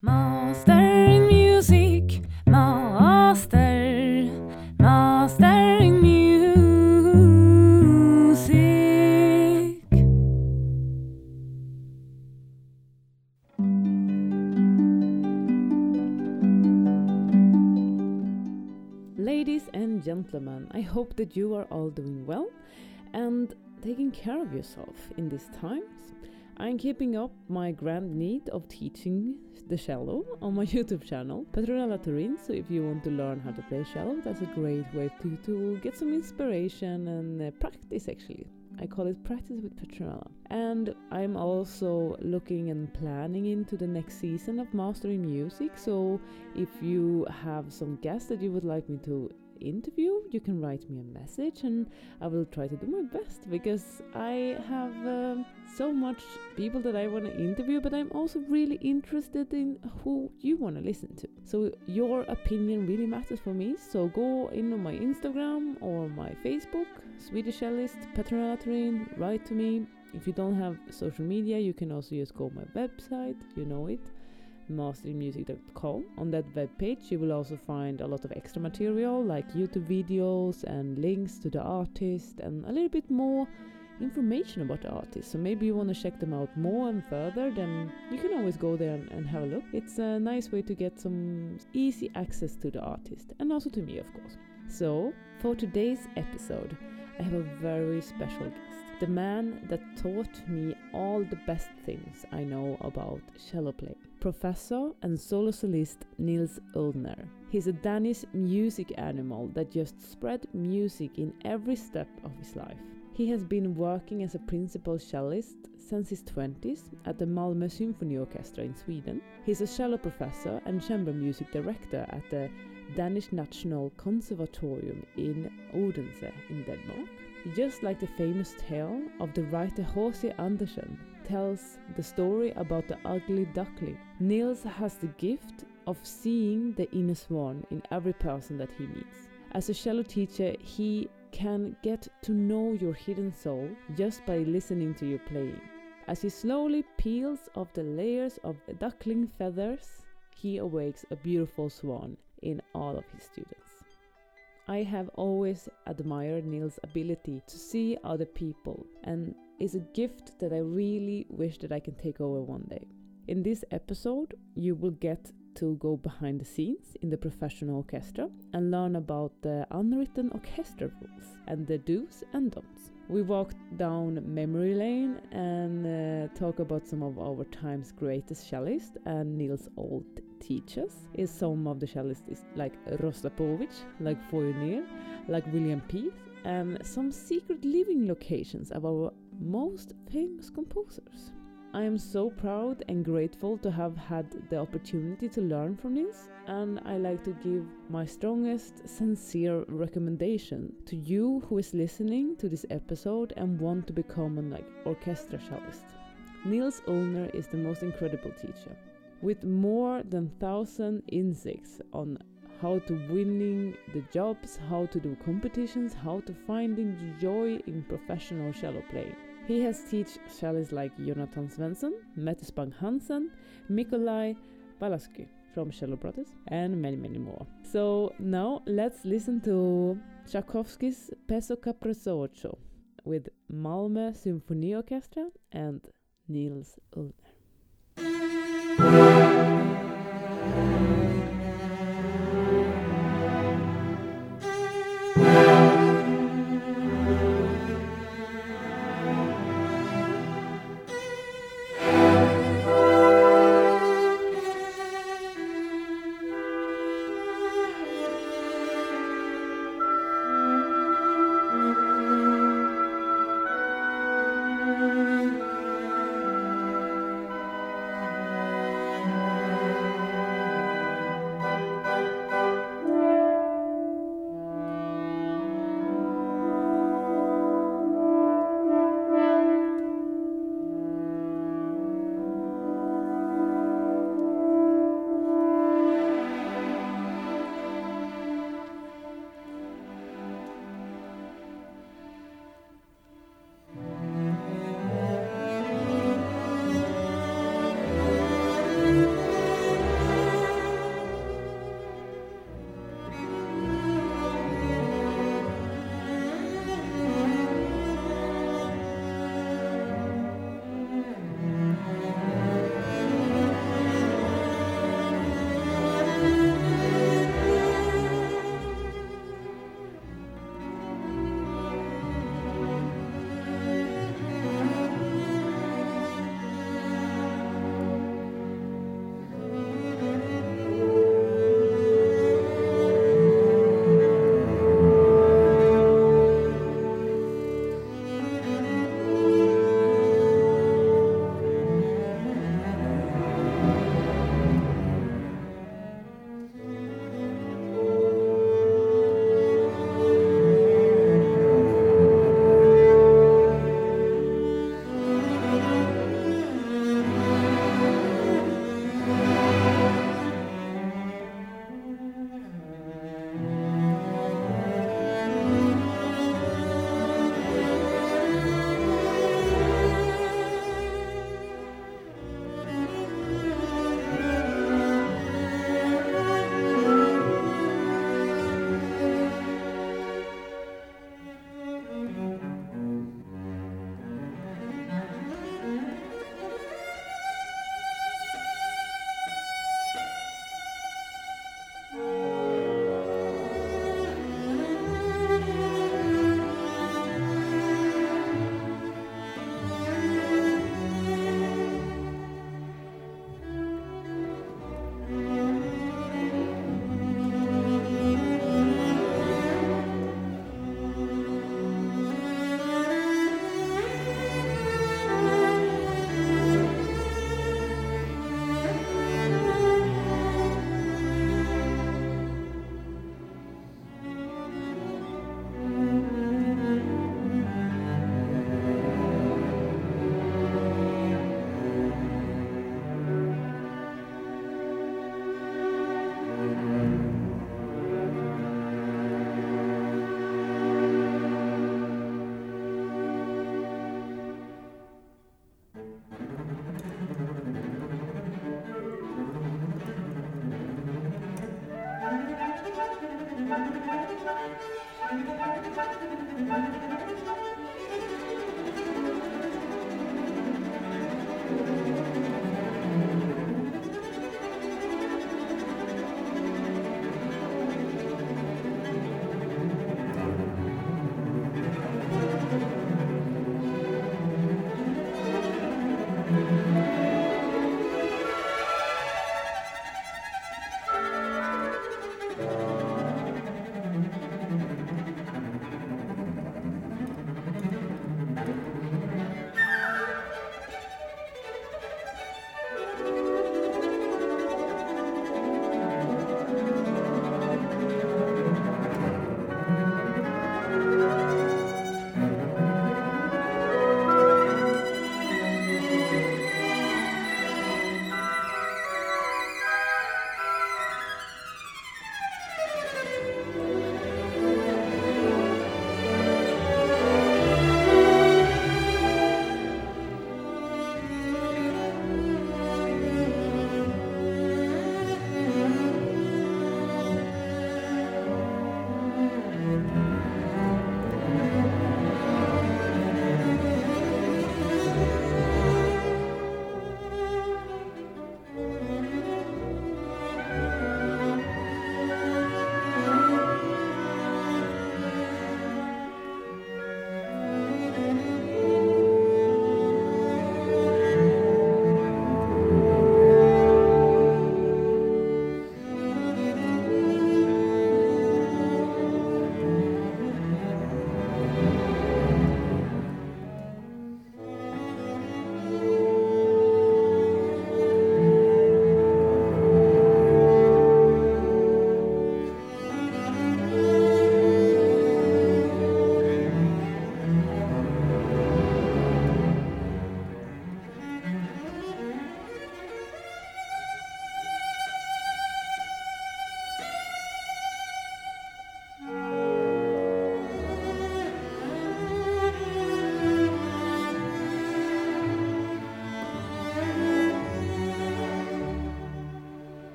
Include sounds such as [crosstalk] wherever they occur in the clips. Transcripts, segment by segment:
Mastering music, master, mastering music. Ladies and gentlemen, I hope that you are all doing well and taking care of yourself in these times. I'm keeping up my grand need of teaching the cello on my [laughs] YouTube channel, Petronella Turin. So if you want to learn how to play cello, that's a great way to, to get some inspiration and uh, practice actually. I call it Practice with Petronella. And I'm also looking and planning into the next season of Mastering Music. So if you have some guests that you would like me to interview, you can write me a message and I will try to do my best because I have um, so much people that I want to interview, but I'm also really interested in who you want to listen to. So your opinion really matters for me. So go in on my Instagram or my Facebook, Swedish cellist Petronella Turin, write to me. If you don't have social media, you can also just go my website, you know it, masteringmusic.com. On that web page, you will also find a lot of extra material like YouTube videos and links to the artist and a little bit more information about the artist. So maybe you want to check them out more and further, then you can always go there and, and have a look. It's a nice way to get some easy access to the artist and also to me, of course. So, for today's episode, I have a very special. The man that taught me all the best things I know about cello playing. Professor and solo soloist Niels Ullner. He's a Danish music animal that just spread music in every step of his life. He has been working as a principal cellist since his 20s at the Malmö Symphony Orchestra in Sweden. He's a cello professor and chamber music director at the Danish National Conservatorium in Odense in Denmark. Just like the famous tale of the writer H.C. Andersen tells the story about the ugly duckling, Niels has the gift of seeing the inner swan in every person that he meets. As a cello teacher, he can get to know your hidden soul just by listening to you playing. As he slowly peels off the layers of duckling feathers, he awakes a beautiful swan in all of his students. I have always admired Niels' ability to see other people and is a gift that I really wish that I can take over one day. In this episode, you will get to go behind the scenes in the professional orchestra and learn about the unwritten orchestra rules and the do's and don'ts. We walk down memory lane and uh, talk about some of our time's greatest cellists and Niels' old teachers. Is some of the cellists like Rostropovich, like Fournier, like William Pleeth, and some secret living locations of our most famous composers. I am so proud and grateful to have had the opportunity to learn from this, and I like to give my strongest, sincere recommendation to you who is listening to this episode and want to become an like, orchestra cellist. Niels Ullner is the most incredible teacher, with more than thousand insights on how to winning the jobs, how to do competitions, how to finding joy in professional cello playing. He has taught cellists like Jonathan Swensen, Mette Spang Hansen, Mikolai Balasky from Cello Brothers, and many, many more. So now let's listen to Tchaikovsky's Pezzo Capriccioso with Malmö Symphony Orchestra and Niels Ullner.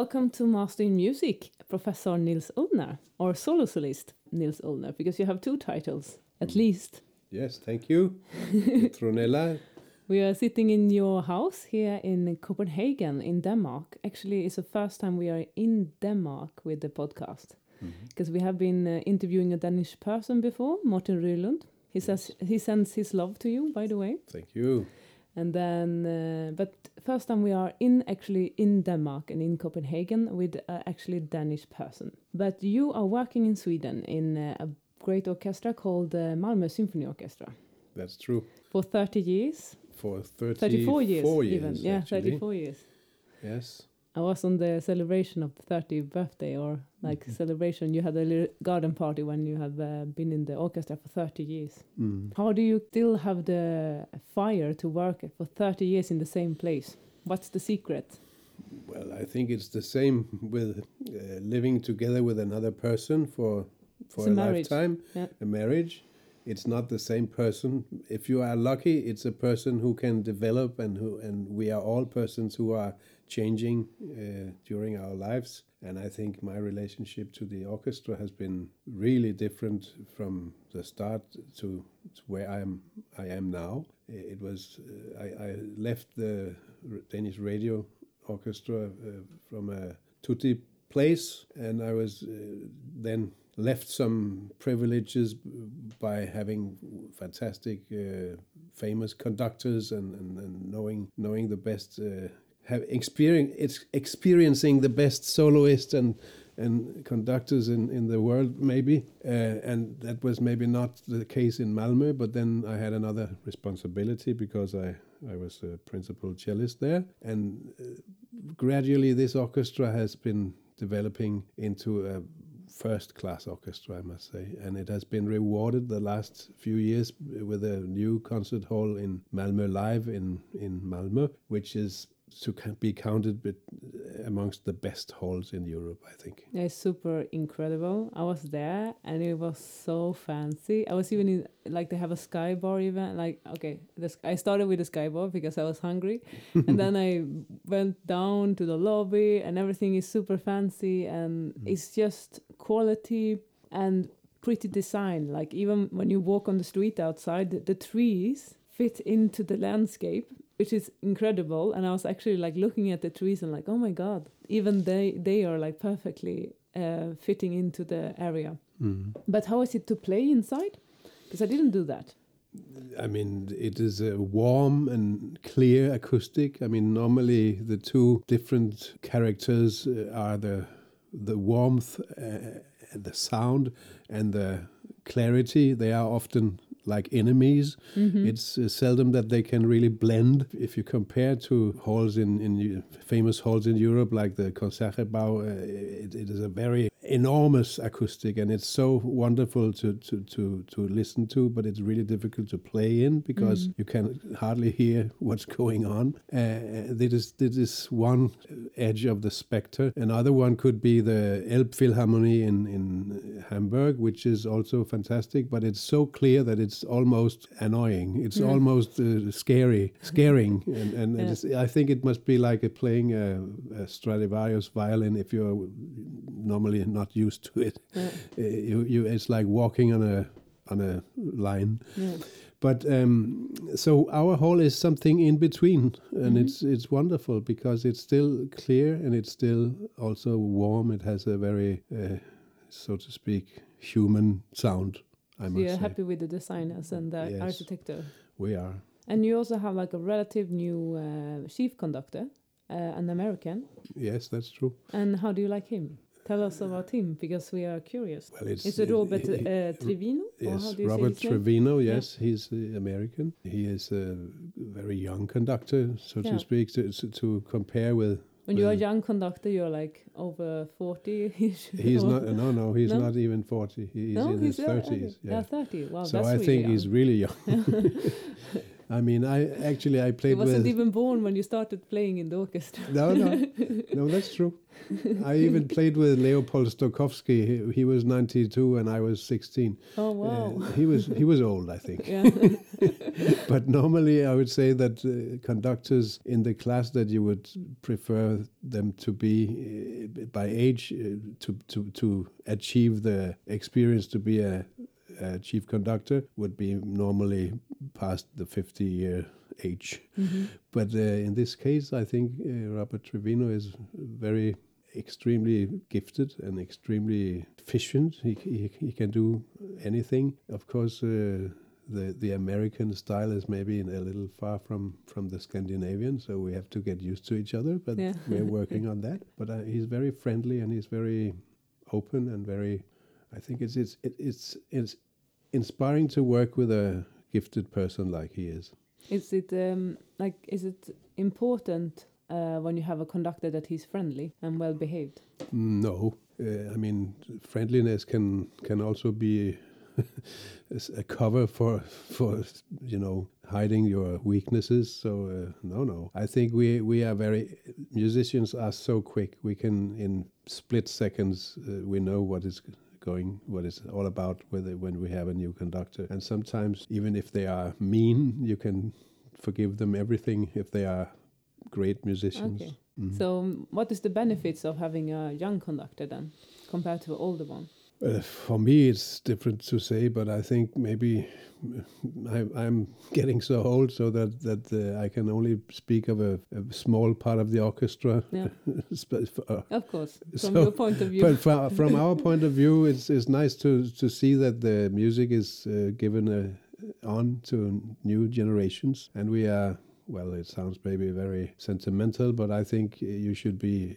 Welcome to Mastering Music, Professor Nils Ullner, or solo solist Nils Ullner, because you have two titles at least. Yes, thank you, [laughs] Tronella. We are sitting in your house here in Copenhagen, in Denmark. Actually, it's the first time we are in Denmark with the podcast because we have been uh, interviewing a Danish person before, Morten Rylund. He says he sends his love to you, by the way. Thank you. And then, uh, but first time we are in actually in Denmark and in Copenhagen with uh, actually Danish person. But you are working in Sweden in uh, a great orchestra called uh, Malmö Symphony Orchestra That's true. for 30 years, For 30, 34 years, four even. Yeah, actually. 34 years. Yes. I was on the celebration of 30 birthday or like Mhm. celebration. You had a little garden party when you have uh, been in the orchestra for 30 years. Mm. How do you still have the fire to work for 30 years in the same place? What's the secret? Well, I think it's the same with uh, living together with another person for for a a, lifetime. Yeah. A marriage. It's not the same person. If you are lucky, it's a person who can develop, and who and we are all persons who are changing uh, during our lives. And I think my relationship to the orchestra has been really different from the start to, to where I am. I am now. It was uh, I, I left the Danish radio orchestra uh, from a tutti place, and I was uh, then left some privileges by having fantastic, uh, famous conductors and, and, and, knowing knowing the best, uh, have experience, it's experiencing the best soloists and and conductors in, in the world, maybe. Uh, and that was maybe not the case in Malmö, but then I had another responsibility because I, I was a principal cellist there. And uh, gradually, this orchestra has been developing into a first class orchestra, I must say. And it has been rewarded the last few years with a new concert hall in Malmö Live in, in Malmö, which is to be counted but amongst the best halls in Europe, I think. Yeah, it's super incredible. I was there and it was so fancy. I was even in, like, they have a sky bar event. Like, okay, this, I started with the sky bar because I was hungry. [laughs] and then I went down to the lobby and everything is super fancy and mm. it's just quality and pretty design. Like, even when you walk on the street outside, the, the trees fit into the landscape which is incredible. And I was actually like looking at the trees and like, oh my god, even they they are like perfectly uh, fitting into the area. Mm. But how is it to play inside? Because I didn't do that. I mean, it is a warm and clear acoustic. I mean, normally the two different characters uh, are the the warmth, uh, the sound, and the clarity. They are often like enemies. Mm-hmm. It's uh, seldom that they can really blend. If you compare to halls in, in famous halls in Europe, like the Concertgebouw, uh, it, it is a very enormous acoustic, and it's so wonderful to, to, to, to listen to, but it's really difficult to play in because mm. you can hardly hear what's going on. Uh, this, is, this is one edge of the spectre. Another one could be the Elbphilharmonie in, in Hamburg, which is also fantastic, but it's so clear that it's almost annoying. It's yeah. almost uh, scary, scaring, [laughs] and, and yeah. I think it must be like a playing a, a Stradivarius violin if you're normally not used to it. Yeah. Uh, you, you, it's like walking on a on a line. But um, so our hall is something in between, and mm-hmm. it's it's wonderful because it's still clear and it's still also warm. It has a very, uh, so to speak, human sound. I so you're say. happy with the designers and the yes, architecture. We are. And you also have like a relative new uh, chief conductor, uh, an American. Yes, that's true. And how do you like him? Tell us about him because we are curious. Well, it's, is it Robert uh, Trevino? Yes, Robert Trevino. Yes, yeah. he's uh, American. He is a very young conductor, so yeah. to speak, to, to compare with when you're a young conductor, you're like over 40. [laughs] he's not, no, no, he's no? not even 40. He's no, in he's his 30s. Yeah. yeah, 30. Wow, so I really think young. he's really young. [laughs] [laughs] I mean, I actually I played. He wasn't with even born when you started playing in the orchestra. no, no, [laughs] no, that's true. I even played with Leopold Stokowski. He, he, was 92 and I was 16. Oh wow! Uh, he was he was old, I think. [laughs] but normally, I would say that uh, conductors in the class that you would prefer them to be uh, by age uh, to to to achieve the experience to be a uh, chief conductor would be normally past the 50 year age. Mm-hmm. But uh, in this case, I think uh, Robert Trevino is very extremely gifted and extremely efficient. He, he, he can do anything. Of course, uh, the the American style is maybe a little far from from the Scandinavian, so we have to get used to each other. But yeah. we're [laughs] working on that. But uh, he's very friendly and he's very open and very. I think it's it's it's it's inspiring to work with a gifted person like he is. Is it um, like is it important uh, when you have a conductor that he's friendly and well behaved? No, uh, I mean friendliness can can also be [laughs] a cover for for you know hiding your weaknesses. So uh, no, no. I think we we are very musicians are so quick. We can in split seconds uh, we know what is going, what it's all about with it when we have a new conductor. And sometimes, even if they are mean, you can forgive them everything if they are great musicians. Okay. Mm -hmm. So, what is the benefits of having a young conductor then, compared to an older one? Uh, for me, it's different to say, but I think maybe I, I'm [laughs] getting so old so that that uh, I can only speak of a, a small part of the orchestra. Yeah. [laughs] Uh, Of course, from So, your point of view. but from, [laughs] from our point of view, it's it's nice to to see that the music is uh, given uh on to new generations, and we are. Well, it sounds maybe very sentimental, but I think you should be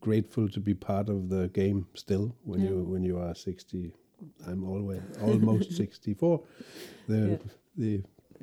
grateful to be part of the game still when Yeah. you when you are sixty. I'm always almost [laughs] sixty four, the Yeah. the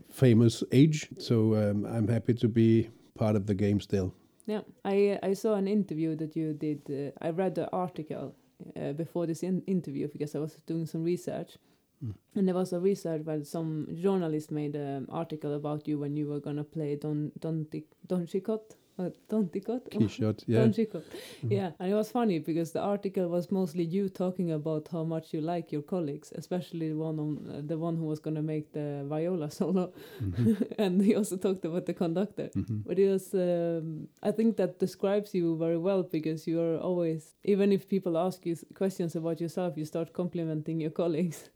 famous age. So um, I'm happy to be part of the game still. Yeah, I I saw an interview that you did. Uh, I read the article uh, before this in- interview because I was doing some research, Mm. and there was a research where some journalist made an article about you when you were gonna play Don Don Don Quixote. Uh, Don Quixote. Keyshot, yeah. [laughs] Don Quixote. Mhm. Yeah, and it was funny because the article was mostly you talking about how much you like your colleagues, especially the one on uh, the one who was gonna make the viola [laughs] solo, Mhm. and he also talked about the conductor. Mhm. But it was, um, I think that describes you very well because you are always, even if people ask you questions about yourself, you start complimenting your colleagues,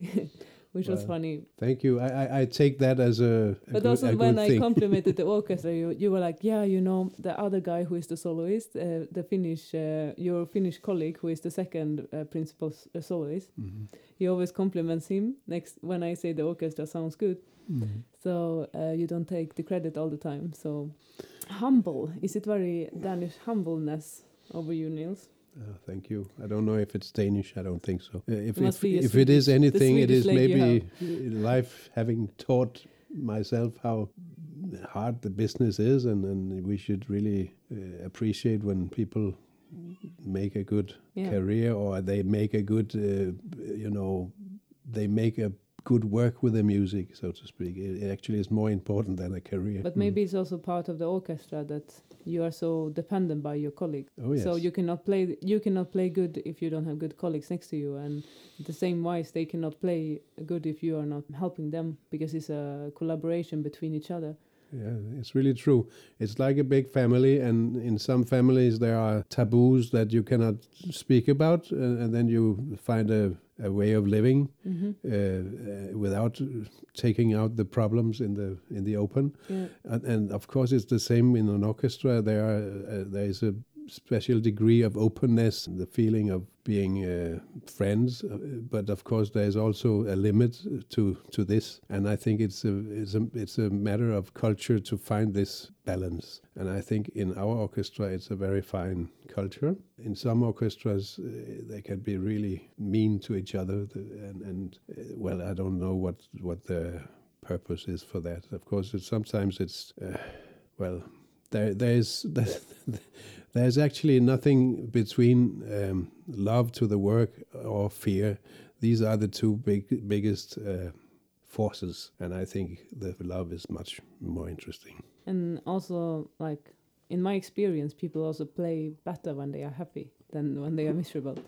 [laughs] which was funny. Thank you. I, I, I take that as a, a But good, also a when I complimented the [laughs] orchestra, you, you were like, yeah, you know, the other guy who is the soloist, uh, the Finnish, uh, your Finnish colleague who is the second uh, principal uh, soloist, Mhm. he always compliments him next when I say the orchestra sounds good. Mhm. So uh, you don't take the credit all the time. So humble is it very Danish humbleness over you, Niels? Uh, thank you. I don't know if it's Danish. I don't think so. Uh, if It if, if it is anything, it is Swedish leg you maybe life having taught myself how hard the business is, and, and we should really uh, appreciate when people make a good Yeah. career or they make a good, uh, you know, they make a good work with the music, so to speak. It, it actually is more important than a career. But Mm. maybe it's also part of the orchestra that you are so dependent by your colleague. Oh yes. So you cannot play you cannot play good if you don't have good colleagues next to you, and the same wise they cannot play good if you are not helping them because it's a collaboration between each other. Yeah, it's really true. It's like a big family, and in some families there are taboos that you cannot speak about, uh, and then you find a, a way of living hmm uh, uh, without taking out the problems in the in the open. Yeah. And, and of course, it's the same in an orchestra. There are uh, there is a special degree of openness, the feeling of being uh, friends. Uh, but of course, there is also a limit to to this, and I think it's a it's a it's a matter of culture to find this balance. And I think in our orchestra, it's a very fine culture. In some orchestras, uh, they can be really mean to each other, and and uh, well, I don't know what what the purpose is for that. Of course, it's, sometimes it's uh, well, there there's [laughs] there's actually nothing between um, love to the work or fear. These are the two big biggest uh, forces, and I think the love is much more interesting. And also, like in my experience, people also play better when they are happy than when they are miserable.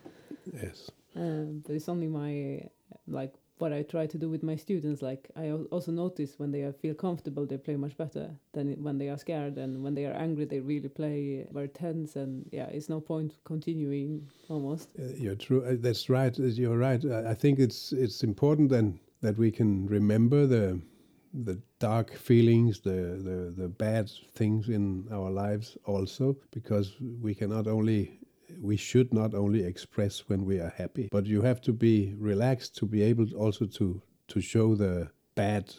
Yes. Um, but it's only my like what I try to do with my students. Like I also notice when they feel comfortable, they play much better than when they are scared, and when they are angry, they really play very tense. And yeah, it's no point continuing almost. Uh, you're true. Uh, that's right. uh, You're right. I, think it's it's important then that we can remember the the dark feelings, the, the the bad things in our lives also, because we cannot only we should not only express when we are happy, but you have to be relaxed to be able also to to show the bad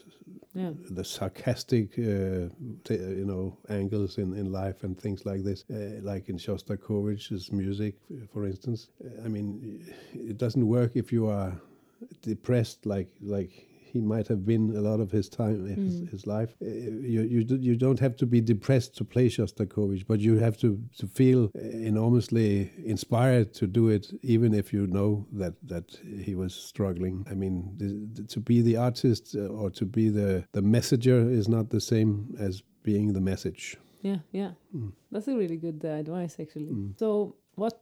Yeah, the sarcastic, uh, t- you know, angles in, in life and things like this, uh, like in Shostakovich's music, for instance. I mean, it doesn't work if you are depressed, like like he might have been a lot of his time, his, Mm. his life. Uh, you you do, you don't have to be depressed to play Shostakovich, but you have to to feel enormously inspired to do it, even if you know that that he was struggling. I mean, the, the- to be the artist uh, or to be the the messenger is not the same as being the message. yeah, yeah. Mm. That's a really good uh, advice, actually. Mm. So what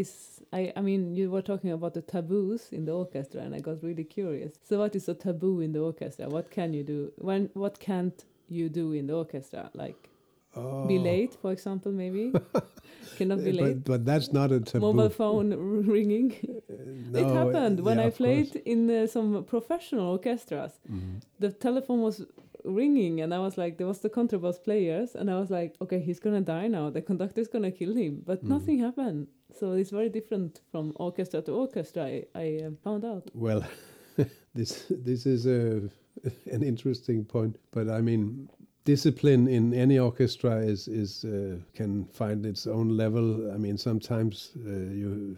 is I? I mean, you were talking about the taboos in the orchestra, and I got really curious. So what is a taboo in the orchestra? What can you do? When what can't you do in the orchestra? Like Oh. be late, for example, maybe. [laughs] Cannot be late. But, but that's not a taboo. Mobile phone ringing. No, it happened when yeah, I played course. in uh, some professional orchestras. Mhm. The telephone was ringing, and I was like, there was the contrabass players, and I was like, okay, he's gonna die now. The conductor's gonna kill him, but Mhm. nothing happened. So it's very different from orchestra to orchestra. I, I uh, found out. Well, [laughs] this this is a [laughs] an interesting point, but I mean, discipline in any orchestra is is uh, can find its own level. I mean, sometimes uh, you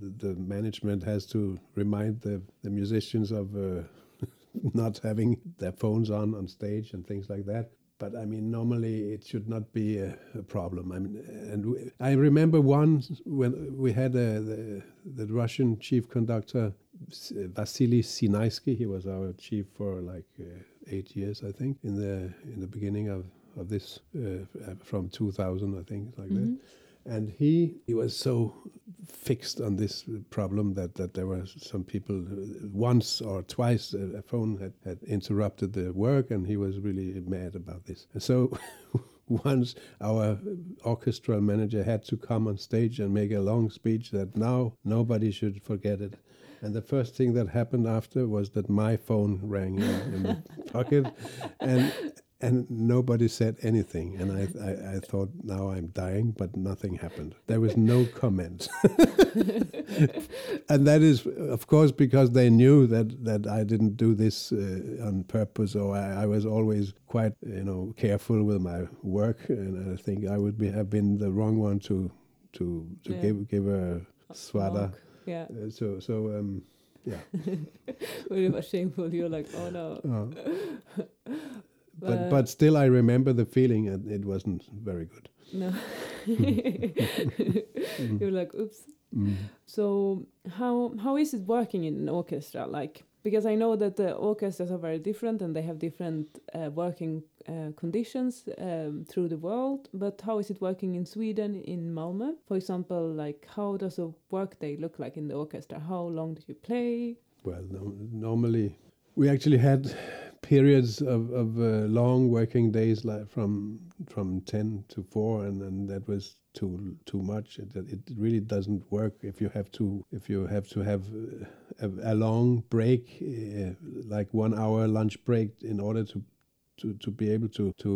the, the management has to remind the the musicians of uh, [laughs] not having their phones on on stage and things like that. But I mean, normally it should not be a, a problem. I mean, and we, I remember once when we had a, the the Russian chief conductor Vasily Sinaisky. He was our chief for like uh, eight years, I think, in the in the beginning of of this uh, from 2000, I think, like that Mhm. And he he was so fixed on this problem that that there were some people uh, once or twice a, a phone had, had interrupted the work and he was really mad about this. And so [laughs] once our orchestral manager had to come on stage and make a long speech that now nobody should forget it. And the first thing that happened after was that my phone rang in, the [laughs] pocket. And and nobody said anything. And I, I, I thought now i'm dying but nothing happened. There was no comment. [laughs] And that is of course because they knew that that i didn't do this uh, on purpose or I, I was always quite you know careful with my work. And i think i would be, have been the wrong one to to to Yeah. give give a swada Yeah, uh, so so um yeah. [laughs] Very much shameful. You're like, oh no. uh, [laughs] but Uh, but still i remember the feeling and it wasn't very good No. [laughs] [laughs] You're like, oops. Mm. So how how is it working in an orchestra? Like because I know that the orchestras are very different and they have different uh, working uh, conditions um, through the world. But how is it working in Sweden, in Malmö, for example? Like how does a workday look like in the orchestra? How long do you play? Well, no, normally we actually had periods of, of uh, long working days, like from from ten to four, and, and that was too too much. It, it really doesn't work if you have to if you have to have uh, a, a long break, uh, like one hour lunch break, in order to. To, to be able to to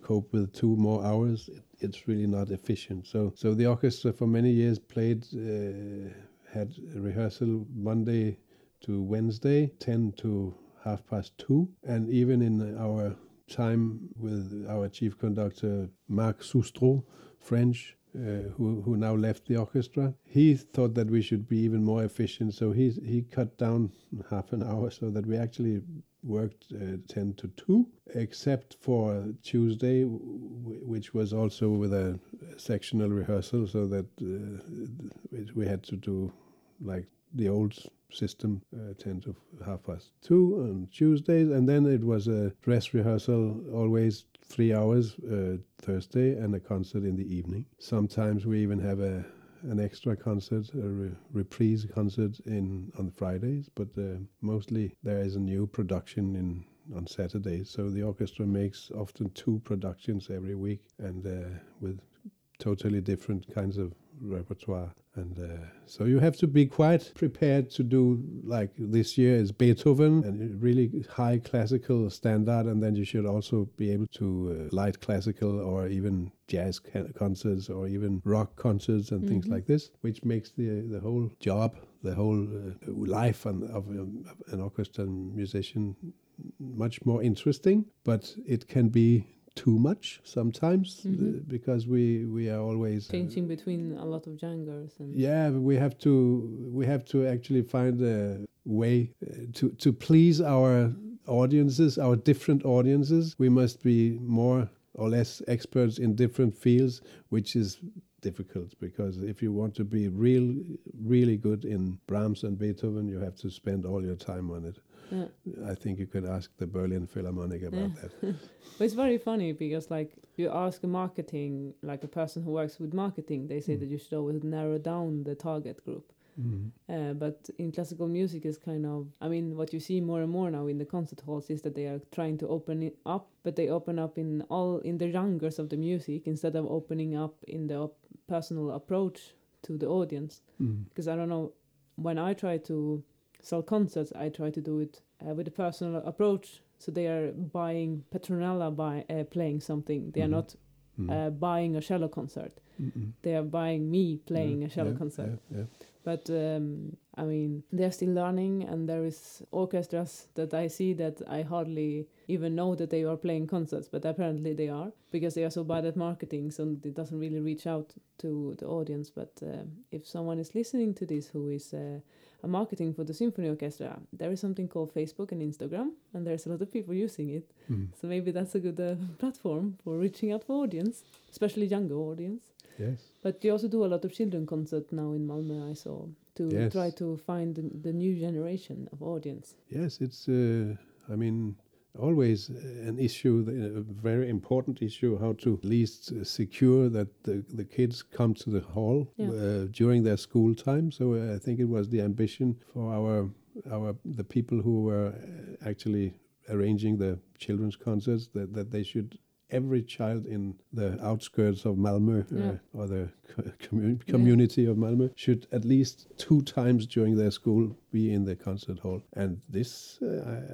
uh, cope with two more hours, it, it's really not efficient. So so the orchestra for many years played uh, had rehearsal Monday to Wednesday, 10 to half past two. And even in our time with our chief conductor, Marc Soustrot, French, uh, who, who now left the orchestra, he thought that we should be even more efficient. So he, he cut down half an hour so that we actually worked uh, 10 to 2, except for Tuesday, w- which was also with a sectional rehearsal, so that uh, we had to do like the old system, uh, 10 to half past two on Tuesdays, and then it was a dress rehearsal, always three hours uh, Thursday, and a concert in the evening. Sometimes we even have a an extra concert, a re- reprise concert in on Fridays, but uh, mostly there is a new production in on Saturdays. So the orchestra makes often two productions every week, and uh, with totally different kinds of repertoire. And uh, so you have to be quite prepared to do like this year is Beethoven and really high classical standard, and then you should also be able to uh, light classical or even jazz concerts or even rock concerts and things Mhm. like this, which makes the the whole job, the whole uh, life of, um, of an orchestra musician much more interesting. But it can be too much sometimes uh, because we we are always uh, Changing between a lot of genres and yeah, we have to we have to actually find a way uh, to to please our audiences, our different audiences. We must be more or less experts in different fields, which is difficult because if you want to be real really good in Brahms and Beethoven, you have to spend all your time on it. Yeah. I think you could ask the Berlin Philharmonic about Yeah. that. [laughs] But it's very funny because like you ask a marketing like a person who works with marketing, they say Mm. that you should always narrow down the target group. Mhm. Uh, but in classical music is kind of I mean what you see more and more now in the concert halls is that they are trying to open it up, but they open up in all in the genres of the music instead of opening up in the op- personal approach to the audience. Mm. Because I don't know, when I try to sell concerts, I try to do it uh, with a personal approach. So they are buying Petronella by uh, playing something. They are Mhm. not Mm. uh, buying a cello concert. Mm-mm. They are buying me playing Yeah, a cello yeah, concert. Yeah. But um, I mean, they're still learning, and there is orchestras that I see that I hardly even know that they are playing concerts, but apparently they are because they are so bad at marketing, so it doesn't really reach out to the audience. But um if someone is listening to this who is uh, a marketing for the symphony orchestra, there is something called Facebook and Instagram, and there's a lot of people using it. Mm. So maybe that's a good uh, [laughs] platform for reaching out for audience, especially younger audience. Yes. But you also do a lot of children concert now in Malmö. I saw to Yes. try to find the, the new generation of audience. Yes, it's. Uh, I mean, always an issue, a very important issue, how to at least secure that the the kids come to the hall Yeah. uh, during their school time. So uh, I think it was the ambition for our our the people who were uh, actually arranging the children's concerts that that they should. Every child in the outskirts of Malmö uh, or the commu- community of Malmö should at least two times during their school be in the concert hall. And this, uh,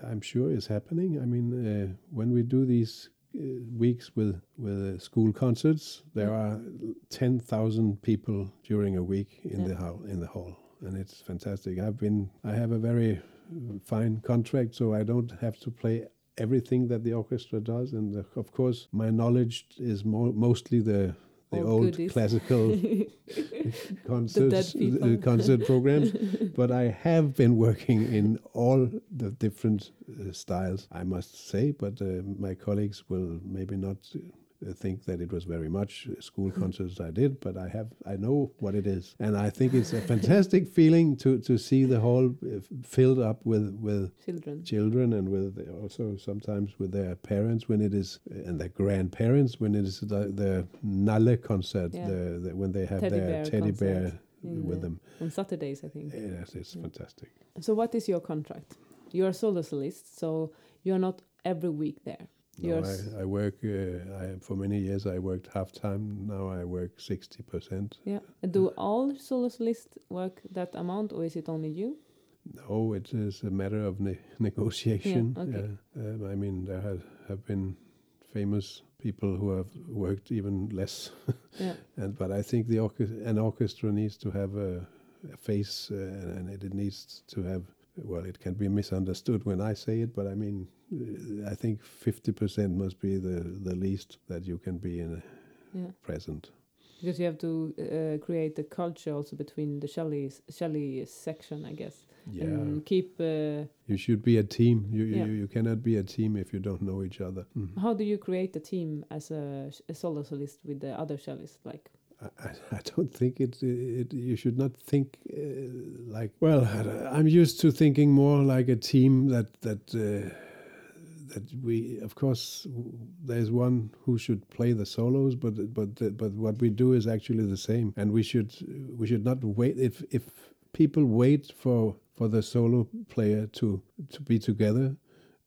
I, I'm sure, is happening. I mean, uh, when we do these uh, weeks with with uh, school concerts, there Yeah. are ten thousand people during a week in Yeah. the hall in the hall, and it's fantastic. I've been, I have a very uh, fine contract, so I don't have to play everything that the orchestra does, and uh, of course, my knowledge is more mostly the the Old old classical [laughs] concerts, uh, concert programs. [laughs] but I have been working in all the different uh, styles, I must say. But uh, my colleagues will maybe not think that it was very much uh, school concerts I did, but I have, I know what it is, and I think it's a fantastic [laughs] feeling to to see the hall uh, filled up with with Children. children and with also sometimes with their parents when it is and their grandparents when it is the, the Nalle concert Yeah. the, the, when they have Teddy their bear teddy concert bear with the- them On Saturdays, I think. yes it's Yeah. fantastic So, what is your contract? You're a solo solist, so you're not every week there. No, I, I work uh, I, for many years I worked half time now I work 60 percent Yeah. Do all solo solists work that amount, or is it only you? no it is a matter of ne- [laughs] negotiation Yeah, okay. um, I mean there have, have been famous people who have worked even less [laughs] Yeah. And but I think the an orchestra needs to have a, a face, uh, and it, it needs to have. Well, it can be misunderstood when I say it, but I mean, uh, I think fifty percent must be the the least that you can be in Yeah. present. Because you have to uh, create the culture also between the cello cello section, I guess, Yeah, and keep. Uh, you should be a team. You, you Yeah. you cannot be a team if you don't know each other. Mhm. how do you create a team as a, a solo solist with the other cellists? Like, I, I- I don't think it, it. You should not think uh, like. Well, I'm used to thinking more like a team that that uh, that we. Of course, there's one who should play the solos, but but but what we do is actually the same, and we should we should not wait if if people wait for for the solo player to to be together.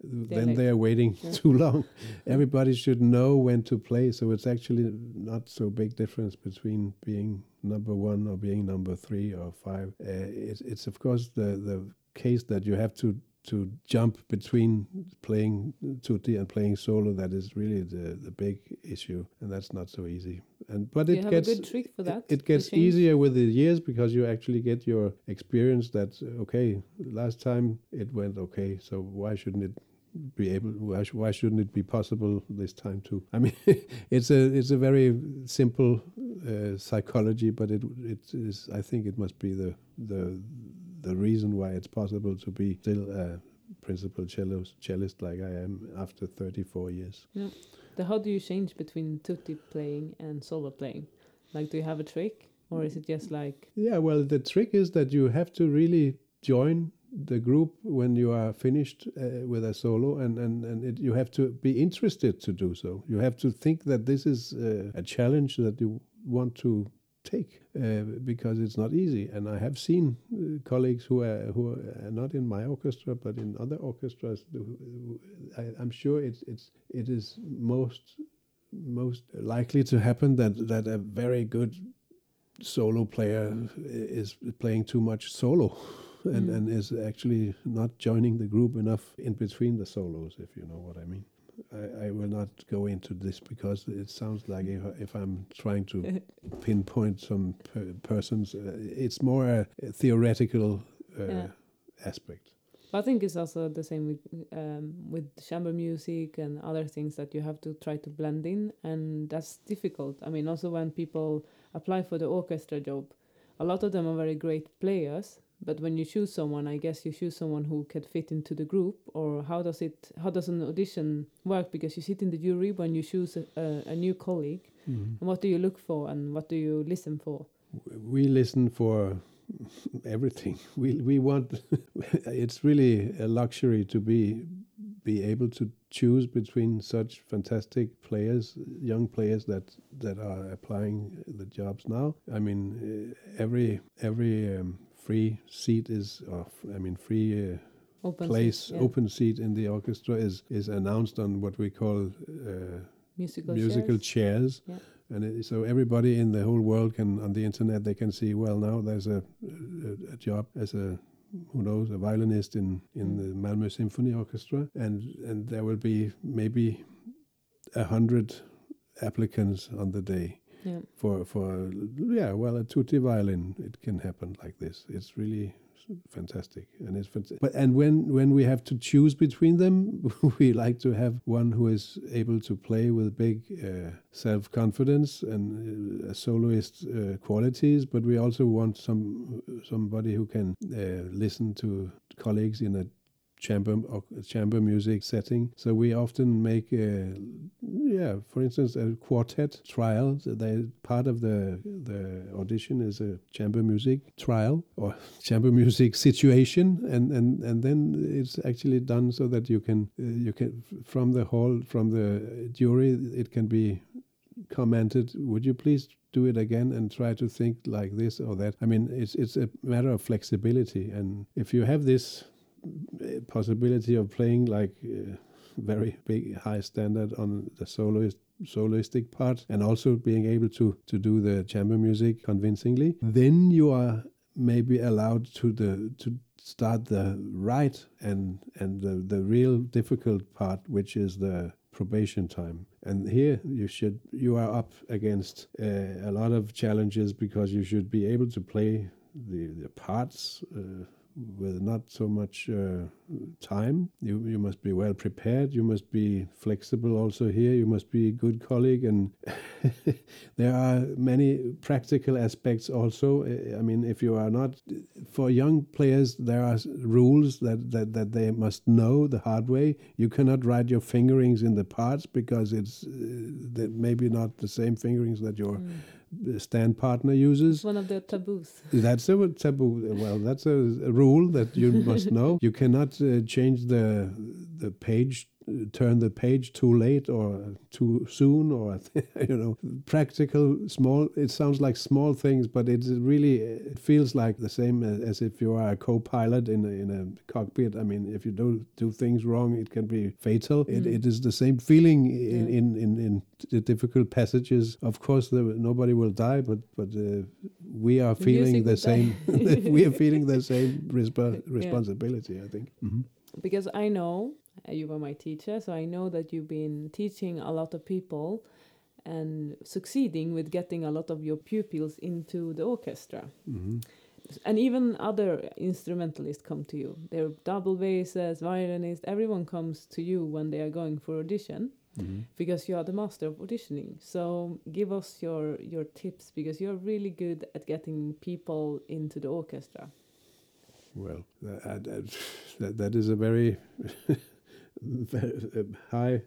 then late. they are waiting Yeah. too long everybody should know when to play so it's actually not so big difference between being number one or being number three or five uh, it's, it's of course the the case that you have to to jump between playing tutti and playing solo that is really the the big issue and that's not so easy and but do it have gets a good trick for it- that? it gets easier with the years because you actually get your experience that okay last time it went okay so why shouldn't it be able why, sh- why shouldn't it be possible this time too [laughs] i mean it's a it's a very simple uh, psychology but it it is i think it must be the the the reason why it's possible to be still a principal cello, cellist like i am after 34 years So how do you change between tutti playing and solo playing? Like, do you have a trick, or is it just like Yeah, well, the trick is that you have to really join the group when you are finished uh, with a solo, and and and it, you have to be interested to do so. You have to think that this is uh, a challenge that you want to take uh, because it's not easy. And I have seen uh, colleagues who are who are not in my orchestra but in other orchestras. I, I'm sure it's it's it is most most likely to happen that that a very good solo player is playing too much solo. And, Mm. and is actually not joining the group enough in between the solos, if you know what I mean. I, I will not go into this because it sounds like if, if I'm trying to [laughs] pinpoint some per- persons, uh, it's more a, a theoretical uh, Yeah. aspect. I think it's also the same with um, with chamber music and other things that you have to try to blend in, and that's difficult. I mean, also when people apply for the orchestra job, a lot of them are very great players. But when you choose someone, I guess you choose someone who could fit into the group. Or how does it? How does an audition work? Because you sit in the jury when you choose a, a, a new colleague. And what do you look for, and what do you listen for? we listen for [laughs] everything. We we want. [laughs] it's really a luxury to be be able to choose between such fantastic players, young players that that are applying the jobs now. I mean, uh, every every um, free seat is, or f- I mean, free. Uh, Open place seat, yeah. open seat in the orchestra is is announced on what we call uh, musical, musical chairs. chairs, Yeah. and it, so everybody in the whole world can on the internet they can see. Well, now there's a a, a job as a who knows a violinist in in Mm. the Malmö Symphony Orchestra, and and there will be maybe a hundred applicants on the day Yeah. for for yeah well a tutti violin it can happen like this it's really fantastic and it's but and when when we have to choose between them [laughs] we like to have one who is able to play with big uh, self-confidence and uh, soloist uh, qualities but we also want some somebody who can uh, listen to colleagues in a chamber or chamber music setting. So we often make, uh, yeah, for instance, a quartet trial. So they part of the the audition is a chamber music trial or [laughs] chamber music situation, and and and then it's actually done so that you can uh, you can from the hall from the jury it can be commented. Would you please do it again and try to think like this or that? I mean, it's it's a matter of flexibility, and if you have this uh, possibility of playing like uh, very big high standard on the soloist soloistic part and also being able to to do the chamber music convincingly then you are maybe allowed to the to start the right and and the, the real difficult part which is the probation time. And here you should you are up against uh, a lot of challenges because you should be able to play the the parts uh, with not so much uh, time. You you must be well prepared. You must be flexible also here. You must be a good colleague, and [laughs] there are many practical aspects also. I mean, if you are not for young players, there are rules that, that, that they must know the hard way. You cannot write your fingerings in the parts because it's uh, maybe not the same fingerings that your Mm. Stand partner uses. One of the taboos. That's a taboo. Well, that's a, a rule that you must [laughs] know. You cannot uh, change the the page, turn the page too late or too soon, or [laughs] you know, practical small. It sounds like small things, but it's really it feels like the same as, if you are a co-pilot in a, in a cockpit. I mean, if you do do things wrong, it can be fatal. It, Mm. it is the same feeling in, Yeah. in, in, in the difficult passages. Of course, there, nobody will die, but but uh, we are The feeling the same. [laughs] we are feeling the [laughs] same resp- responsibility. I think. hmm because I know you were my teacher, so I know that you've been teaching a lot of people and succeeding with getting a lot of your pupils into the orchestra. hmm And even other instrumentalists come to you. They're double basses, violinists, everyone comes to you when they are going for audition hmm because you are the master of auditioning. So give us your your tips because you're really good at getting people into the orchestra. Well, that, that, that, is a very, [laughs] [laughs] high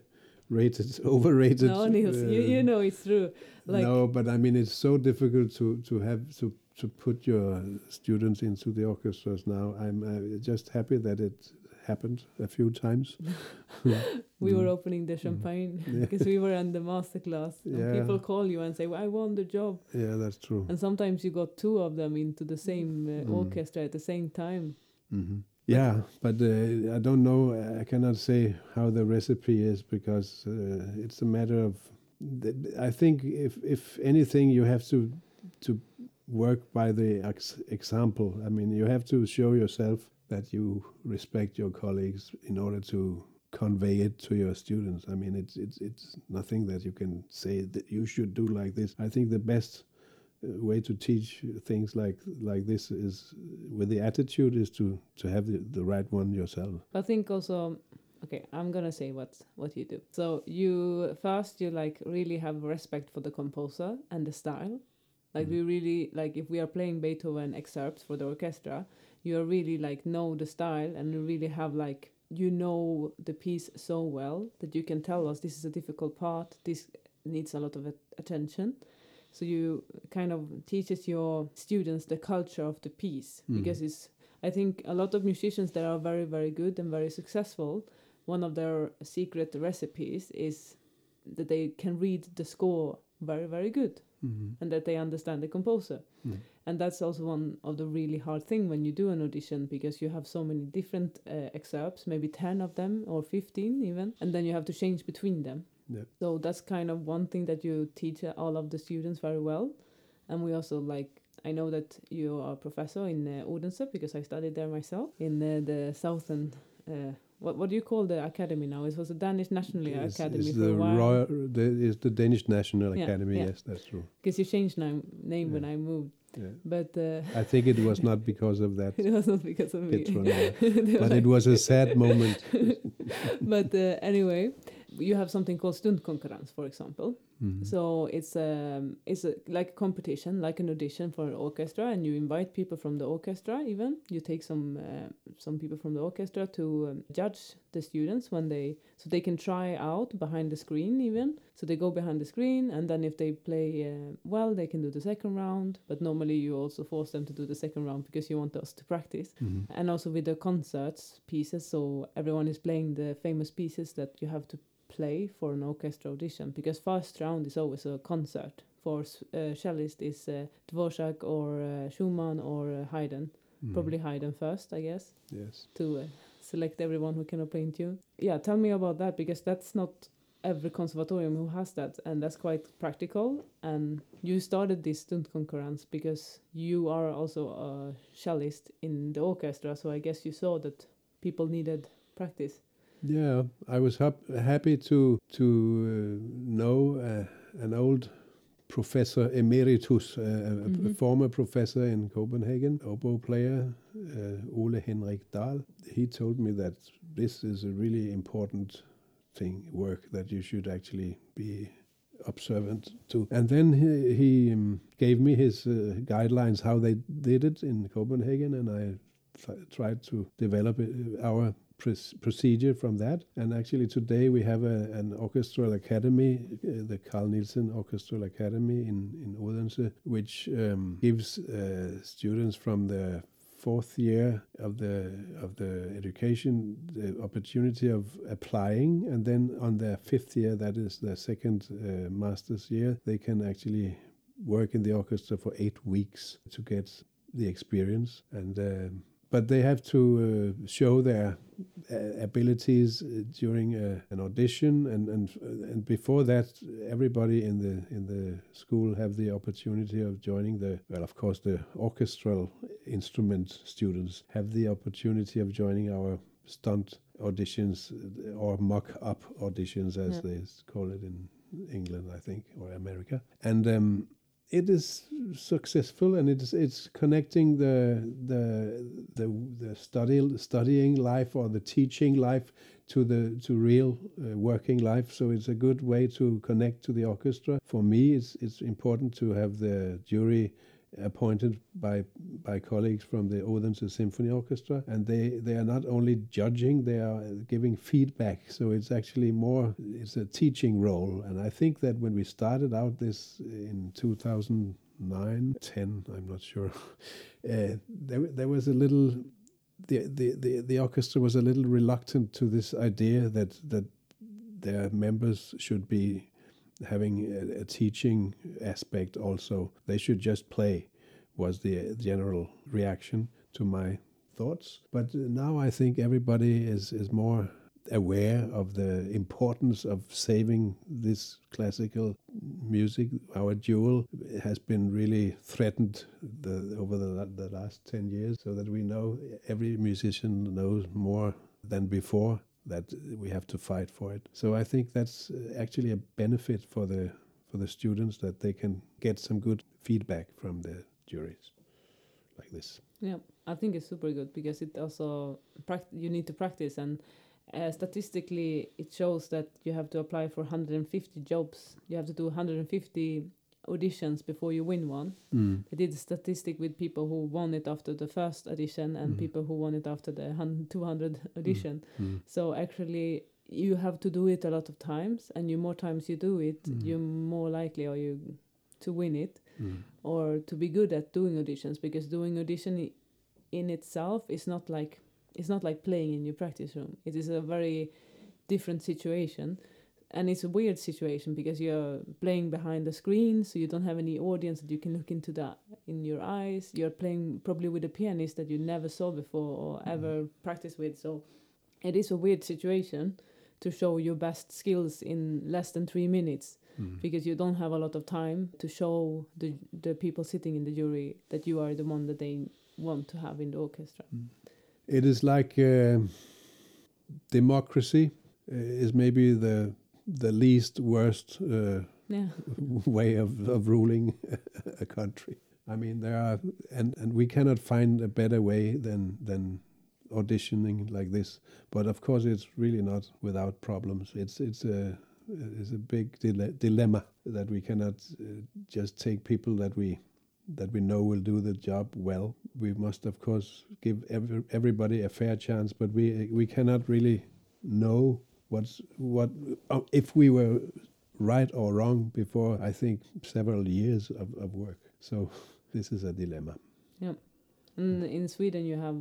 rated, [laughs] overrated. no, Niels, you, you uh, know it's true. Like no, but I mean, it's so difficult to, to have to, to put your students into the orchestras now. I'm uh, just happy that it happened a few times. [laughs] we were Mm. opening the champagne Yeah. because we were in the master class and Yeah. people call you and say well, i won the job Yeah, that's true. and sometimes you got two of them into the same uh, Mm. orchestra at the same time hmm Yeah, but uh, I don't know. I cannot say how the recipe is because uh, it's a matter of. I think if if anything, you have to to work by the ex- example. I mean, you have to show yourself that you respect your colleagues in order to convey it to your students. I mean, it's it's it's nothing that you can say that you should do like this. I think the best way to teach things like like this is with the attitude is to to have the, the right one yourself. I think also okay i'm gonna say what what you do so you first you like really have respect for the composer and the style like Mm. we really like if we are playing beethoven excerpts for the orchestra you really like know the style and you really have like you know the piece so well that you can tell us this is a difficult part this needs a lot of at- attention so you kind of teaches your students the culture of the piece Mm. because it's i think a lot of musicians that are very very good and very successful one of their secret recipes is that they can read the score very very good Mhm. and that they understand the composer Mm. and that's also one of the really hard thing when you do an audition because you have so many different uh, excerpts maybe 10 of them or 15 even and then you have to change between them Yeah. so that's kind of one thing that you teach all of the students very well and we also like i know that you are a professor in uh, odense because i studied there myself in uh, the southern uh, what, what do you call the academy now it was the danish national It's- academy it's for a while Royal, the, is the Danish National Yeah, Academy. yeah. Yes, that's true. because you changed name, name when i moved Yeah. but uh, I think it was not [laughs] because of that. it was not because of me Petronella. They were but it was a [laughs] sad moment. but uh, anyway, you have something called Stundkonkurrens, for example. Mhm. So it's um it's a, like a competition, like an audition for an orchestra, and you invite people from the orchestra. Even you take some uh, some people from the orchestra to um, judge the students when they so they can try out behind the screen. Even so, they go behind the screen, and then if they play uh, well, they can do the second round. But normally, you also force them to do the second round because you want us to practice Mhm. and also with the concerts pieces so everyone is playing the famous pieces that you have to play for an orchestra audition because first round is always a concert for uh, cellist is uh, Dvorak or uh, Schumann or uh, Haydn Mhm. probably Haydn first I guess Yes. to uh, select everyone who can play in tune yeah tell me about that because that's not every conservatorium who has that and that's quite practical and you started this Stundkonkurrens because you are also a cellist in the orchestra so I guess you saw that people needed practice Yeah, I was hap- happy to to uh, know uh, an old professor emeritus, uh, a, a former professor in Copenhagen, oboe player, uh, Ole Henrik Dahl. He told me that this is a really important thing, work that you should actually be observant to. And then he, he um, gave me his uh, guidelines how they did it in Copenhagen, and I th- tried to develop it, our procedure from that. And actually, today we have a, an orchestral academy, uh, the Carl Nielsen Orchestral Academy in, in Odense, which um, gives uh, students from the fourth year of the of the education the opportunity of applying and then on their fifth year that is their second uh, master's year they can actually work in the orchestra for eight weeks to get the experience and um but they have to uh, show their uh, abilities uh, during uh, an audition and and and before that everybody in the in the school have the opportunity of joining the well of course the orchestral instrument students have the opportunity of joining our stunt auditions uh, or mock up auditions as Yeah. they call it in England I think or America and um, it is successful and it's it's connecting the the the, the study studying life or the teaching life to the to real uh, working life. So it's a good way to connect to the orchestra. For me it's it's important to have the jury appointed by by colleagues from the Odense Symphony Orchestra and they they are not only judging they are giving feedback. So it's actually more it's a teaching role. And I think that when we started out this in 2009 10 I'm not sure [laughs] uh, there there was a little the, the the the orchestra was a little reluctant to this idea that that their members should be having a, a teaching aspect also. They should just play, was the general reaction to my thoughts. But now I think everybody is, is more aware of the importance of saving this classical music. Our jewel has been really threatened the, over the, the last 10 years, so that we know every musician knows more than before that we have to fight for it. So I think that's actually a benefit for the for the students that they can get some good feedback from the juries like this. Yeah, I think it's super good because it also you need to practice and uh, statistically it shows that you have to apply for 150 jobs. You have to do 150 auditions before you win one. Mm. I did a statistic with people who won it after the first audition and Mm. people who won it after the 200 audition. Mm. So actually, you have to do it a lot of times, and you more times you do it, Mm. you're more likely are you to win it Mm. or to be good at doing auditions because doing audition in itself is not like it's not like playing in your practice room. It is a very different situation. And it's a weird situation because you're playing behind the screen, so you don't have any audience that you can look into that in your eyes. You're playing probably with a pianist that you never saw before or Mhm. ever practiced with. So it is a weird situation to show your best skills in less than three minutes Mm. because you don't have a lot of time to show the the people sitting in the jury that you are the one that they want to have in the orchestra. It is like um democracy uh, is maybe the the least worst uh, Yeah. [laughs] way of, of ruling [laughs] a country. I mean, there are, and, and we cannot find a better way than than auditioning like this. But of course, it's really not without problems. It's it's a it's a big dile- dilemma that we cannot uh, just take people that we that we know will do the job well. We must, of course, give every, everybody a fair chance, but we we cannot really know what's what uh, if we were right or wrong before I think several years of, of work. So [laughs] this is a dilemma. And in Sweden, you have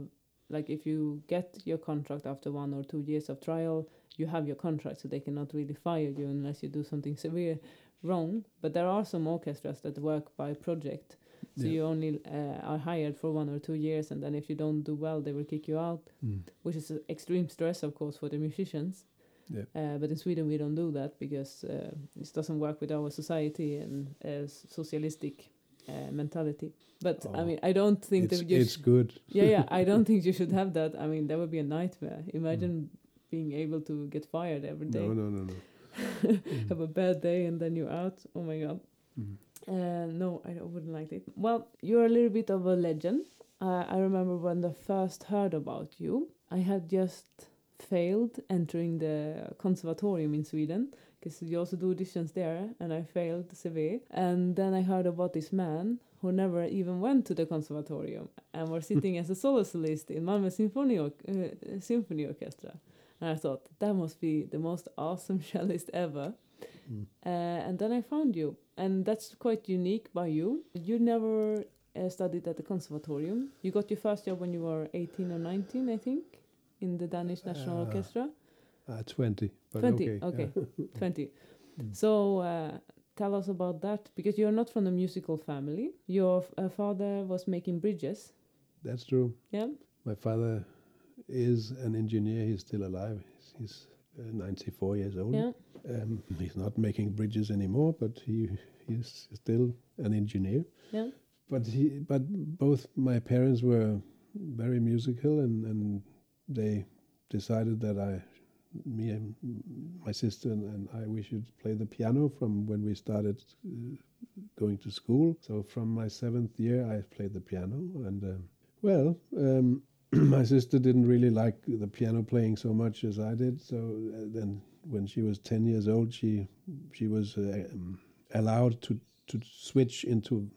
like if you get your contract after one or two years of trial, you have your contract, so they cannot really fire you unless you do something severe wrong. But there are some orchestras that work by project, so Yeah. you only uh, are hired for one or two years, and then if you don't do well, they will kick you out, Mm. which is extreme stress, of course, for the musicians. Yeah. Uh, but in Sweden, we don't do that because uh, this doesn't work with our society and uh, socialistic uh, mentality. But I Oh. mean, I don't think It's, that you it's good. yeah, yeah. I [laughs] don't think you should have that. I mean, that would be a nightmare. Imagine being able to get fired every day, No, no, no, no. [laughs] have a bad day, and then you're out. Oh my god. Mm. Uh, no, I wouldn't like it. Well, you're a little bit of a legend. Uh, I remember when I first heard about you, I had just failed entering the conservatorium in Sweden because you also do auditions there, and I failed severe. And then I heard about this man who never even went to the conservatorium and was sitting as a solo solist in Malmö Symphony, uh, Symphony Orchestra. And I thought that must be the most awesome [laughs] cellist ever. Mm. Uh, and then I found you, and that's quite unique by you. You never uh, studied at the conservatorium. You got your first job when you were 18 or 19, I think, in the Danish National Uh, Orchestra. Uh, 20, but 20, okay. okay. yeah. [laughs] 20. [laughs] Mm. So uh, tell us about that, because you're not from a musical family. Your uh, father was making bridges, That's true. yeah? My father is an engineer. He's still alive. He's, he's uh, 94 years old. Yeah. Um, he's not making bridges anymore, but he he's still an engineer. Yeah. But he, but both my parents were very musical, and and they decided that I, me and my sister and, I, we should play the piano from when we started uh, going to school. So from my seventh year, I played the piano, and um, well. Um, [clears throat] my sister didn't really like the piano playing so much as I did. So uh, then, when she was ten years old, she she was uh, um, allowed to to switch into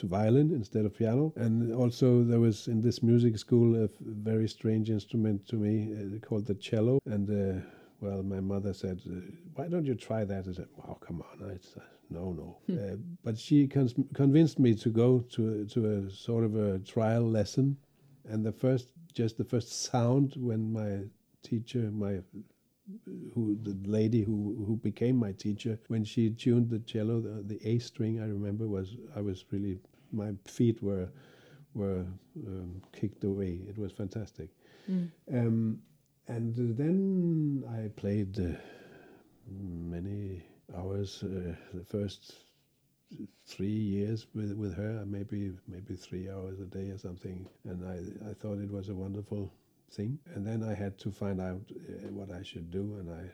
to violin instead of piano. And also, there was in this music school a very strange instrument to me uh, called the cello. And uh, well, my mother said, uh, "Why don't you try that?" I said, "Wow, come on, it's uh, no, no." uh, but she cons- convinced me to go to to a sort of a trial lesson and the first just the first sound when my teacher my who the lady who who became my teacher when she tuned the cello the, the A string I remember was I was really my feet were were um, kicked away it was fantastic Mm. um, and then I played uh, many hours. Uh, the first three years with with her, maybe maybe three hours a day or something, and I I thought it was a wonderful thing. And then I had to find out uh, what I should do, and I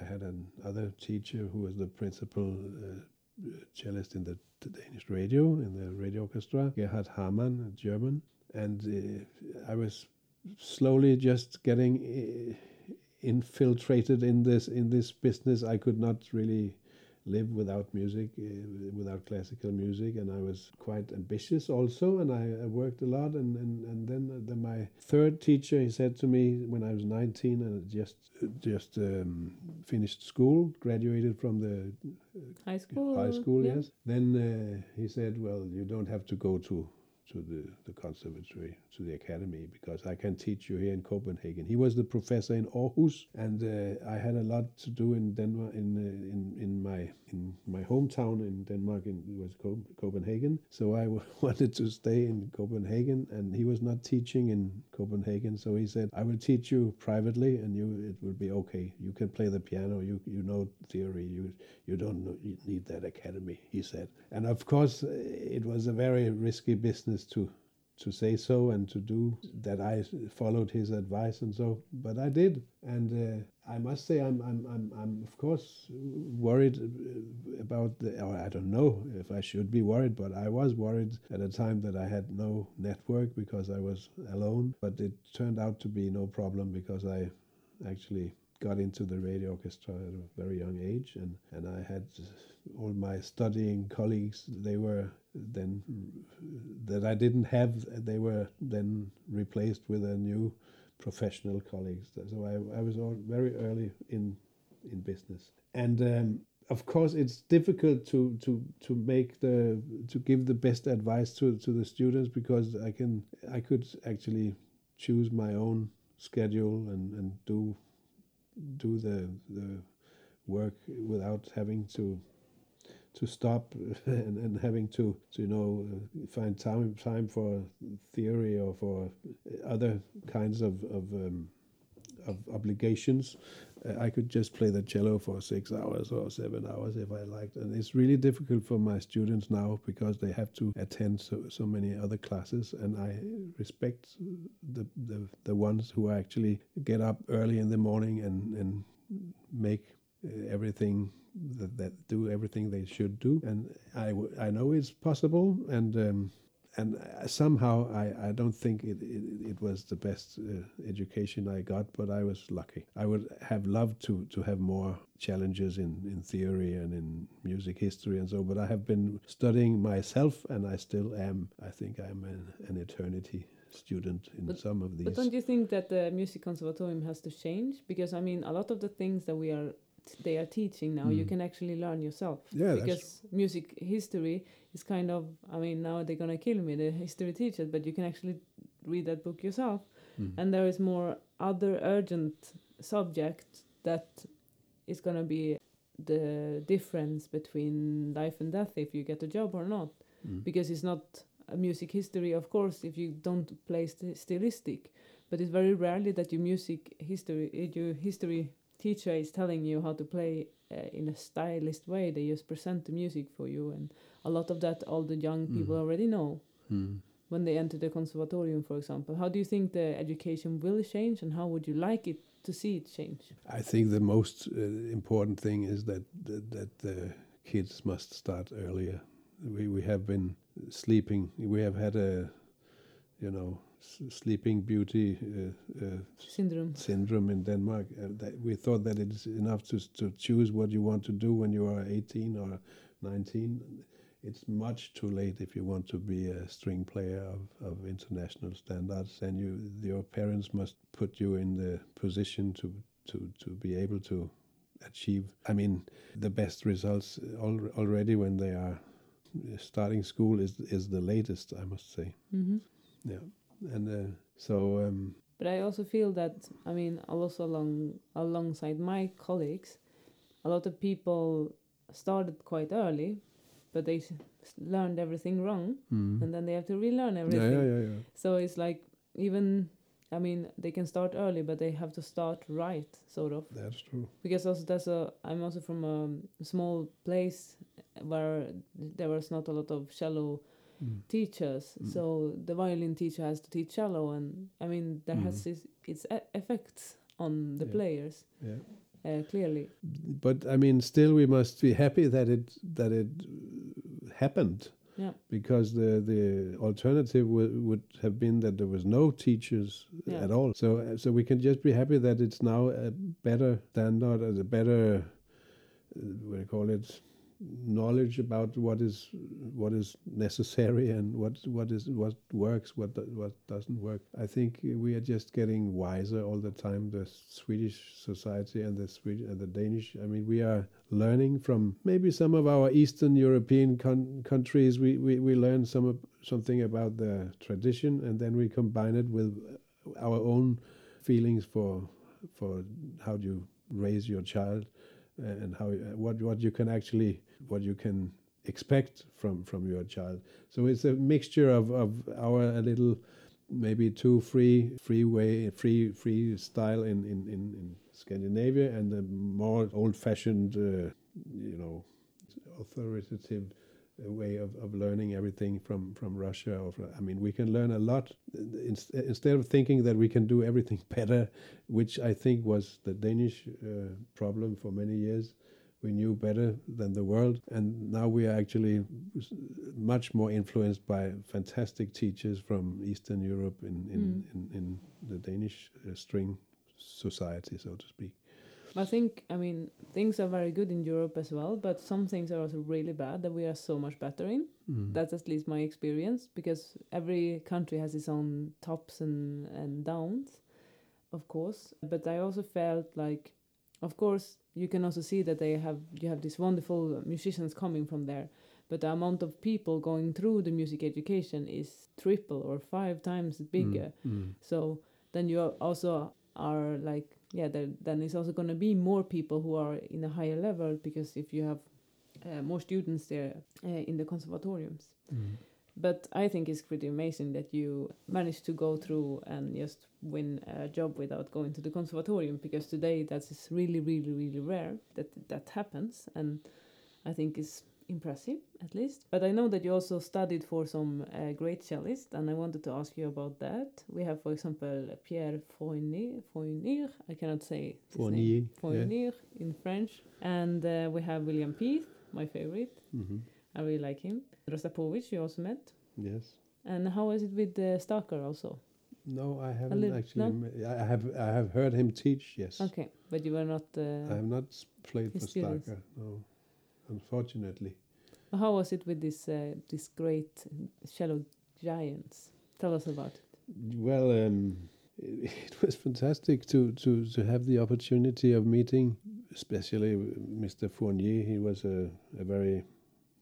I had another teacher who was the principal uh, cellist in the, the, Danish radio in the radio orchestra, Gerhard Hamann, a German, and uh, I was slowly just getting uh, infiltrated in this in this business. I could not really live without music, uh, without classical music, and I was quite ambitious also, and I, I worked a lot. And and, and then the, my third teacher, he said to me when I was 19 and just just um, finished school, graduated from the high school. High school, yeah. yes. Then uh, he said, "Well, you don't have to go to to the, the conservatory, to the academy, because I can teach you here in Copenhagen. He was the professor in Aarhus, and uh, I had a lot to do in Denmark, in uh, in in my in my hometown in Denmark. In, it was Copenhagen, so I [laughs] wanted to stay in Copenhagen, and he was not teaching in Copenhagen, so he said, "I will teach you privately, and you it will be okay. You can play the piano. You you know theory. You you don't need that academy." He said, and of course, it was a very risky business to to say so and to do that I followed his advice and so but I did. And uh, I must say I'm, I'm I'm I'm of course worried about the or I don't know if I should be worried but I was worried at a time that I had no network because I was alone. But it turned out to be no problem because I actually got into the radio orchestra at a very young age and and I had all my studying colleagues they were then that I didn't have they were then replaced with a new professional colleagues. So I, I was all very early in in business. And um, of course it's difficult to to to make the to give the best advice to to the students because I can I could actually choose my own schedule and and do do the the work without having to to stop [laughs] and, and having to, to you know uh, find time time for theory or for other kinds of of, um, of obligations. I could just play the cello for six hours or seven hours if I liked, and it's really difficult for my students now because they have to attend so, so many other classes. And I respect the, the the ones who actually get up early in the morning and and make everything that, that do everything they should do. And I, I know it's possible, and um, and somehow I, I don't think it, it, it was the best uh, education I got, but I was lucky. I would have loved to, to have more challenges in, in theory and in music history and so, but I have been studying myself and I still am. I think I'm an, an eternity student in but, some of these. But don't you think that the music conservatorium has to change? Because I mean, a lot of the things that we are they are teaching now, mm. you can actually learn yourself. Yeah, because music history is kind of. I mean, now they're gonna kill me, the history teacher, but you can actually read that book yourself, mm. and there is more other urgent subject that is gonna be the difference between life and death if you get a job or not, mm. because it's not a music history, of course, if you don't play st stylistic, but it's very rarely that your music history, your history teacher is telling you how to play uh, in a stylist way. They just present the music for you, and a lot of that all the young mm. people already know. Mm. When they enter the conservatorium, for example, how do you think the education will change, and how would you like it to see it change? I think the most uh, important thing is that, that that the kids must start earlier. We we have been sleeping. We have had a, you know, sleeping beauty uh, uh, syndrome syndrome in Denmark. Uh, that we thought that it's enough to to choose what you want to do when you are 18 or 19. It's much too late if you want to be a string player of, of international standards, and you your parents must put you in the position to to to be able to achieve. I mean, the best results al already when they are starting school is is the latest. I must say. Mm -hmm. Yeah and uh, so. Um, but I also feel that I mean also along alongside my colleagues, a lot of people started quite early, but they learned everything wrong, mm. and then they have to relearn everything. Yeah, yeah, yeah. So it's like even I mean, they can start early, but they have to start right, sort of. That's true. Because also that's a, I'm also from a small place where there was not a lot of cello Mm. teachers, Mm. so the violin teacher has to teach cello, and I mean there has Mhm. its, its e- effects on the Yeah. players Yeah. Uh, clearly. But I mean, still, we must be happy that it that it happened. Yeah. Because the the alternative would would have been that there was no teachers Yeah. at all. So so we can just be happy that it's now a better standard, as a better, uh, what do you call it, knowledge about what is what is necessary and what what is what works, what what doesn't work. I think we are just getting wiser all the time. The Swedish society and the Swedish and the Danish. I mean, we are learning from maybe some of our Eastern European countries. We, we we learn some something about the tradition, and then we combine it with our own feelings for for how do you raise your child uh, and how uh, what what you can actually what you can expect from from your child. So it's a mixture of of our a little maybe too free free way free free style in in in, in Scandinavia and the more old fashioned uh, you know authoritative way of, of learning everything from from Russia or from, I mean we can learn a lot Inst- instead of thinking that we can do everything [laughs] better which I think was the Danish uh, problem for many years we knew better than the world and now we are actually much more influenced by fantastic teachers from Eastern Europe in in, Mm. in, in the Danish uh, string society so to speak I think, I mean, things are very good in Europe as well, but some things are also really bad that we are so much better in. Mm. That's at least my experience because every country has its own tops and, and downs, of course. But I also felt like, of course, you can also see that they have you have these wonderful musicians coming from there, but the amount of people going through the music education is triple or five times bigger. Mm. Mm. So then you also are like yeah there, then it's also going to be more people who are in a higher level because if you have uh, more students there uh, in the conservatoriums Mm. But i think it's pretty amazing that you managed to go through and just win a job without going to the conservatorium because today that is really really really rare that that happens and i think it's impressive at least but i know that you also studied for some uh, great cellist and i wanted to ask you about that we have for example pierre fournier fournier i cannot say name. Fournier, yeah. fournier in french and uh, we have william Pleeth, my favorite Mhm. I really like him rostropovich you also met Yes. and how is it with uh, Starker also No, I haven't actually. no? I have. I have heard him teach. Yes. okay but you were not I uh, have not played for students. Starker. No, unfortunately. how was it with this uh, this great cello giants tell us about it Well, um, it, [laughs] it was fantastic to, to, to have the opportunity of meeting, especially Mr. Fournier. He was a, a very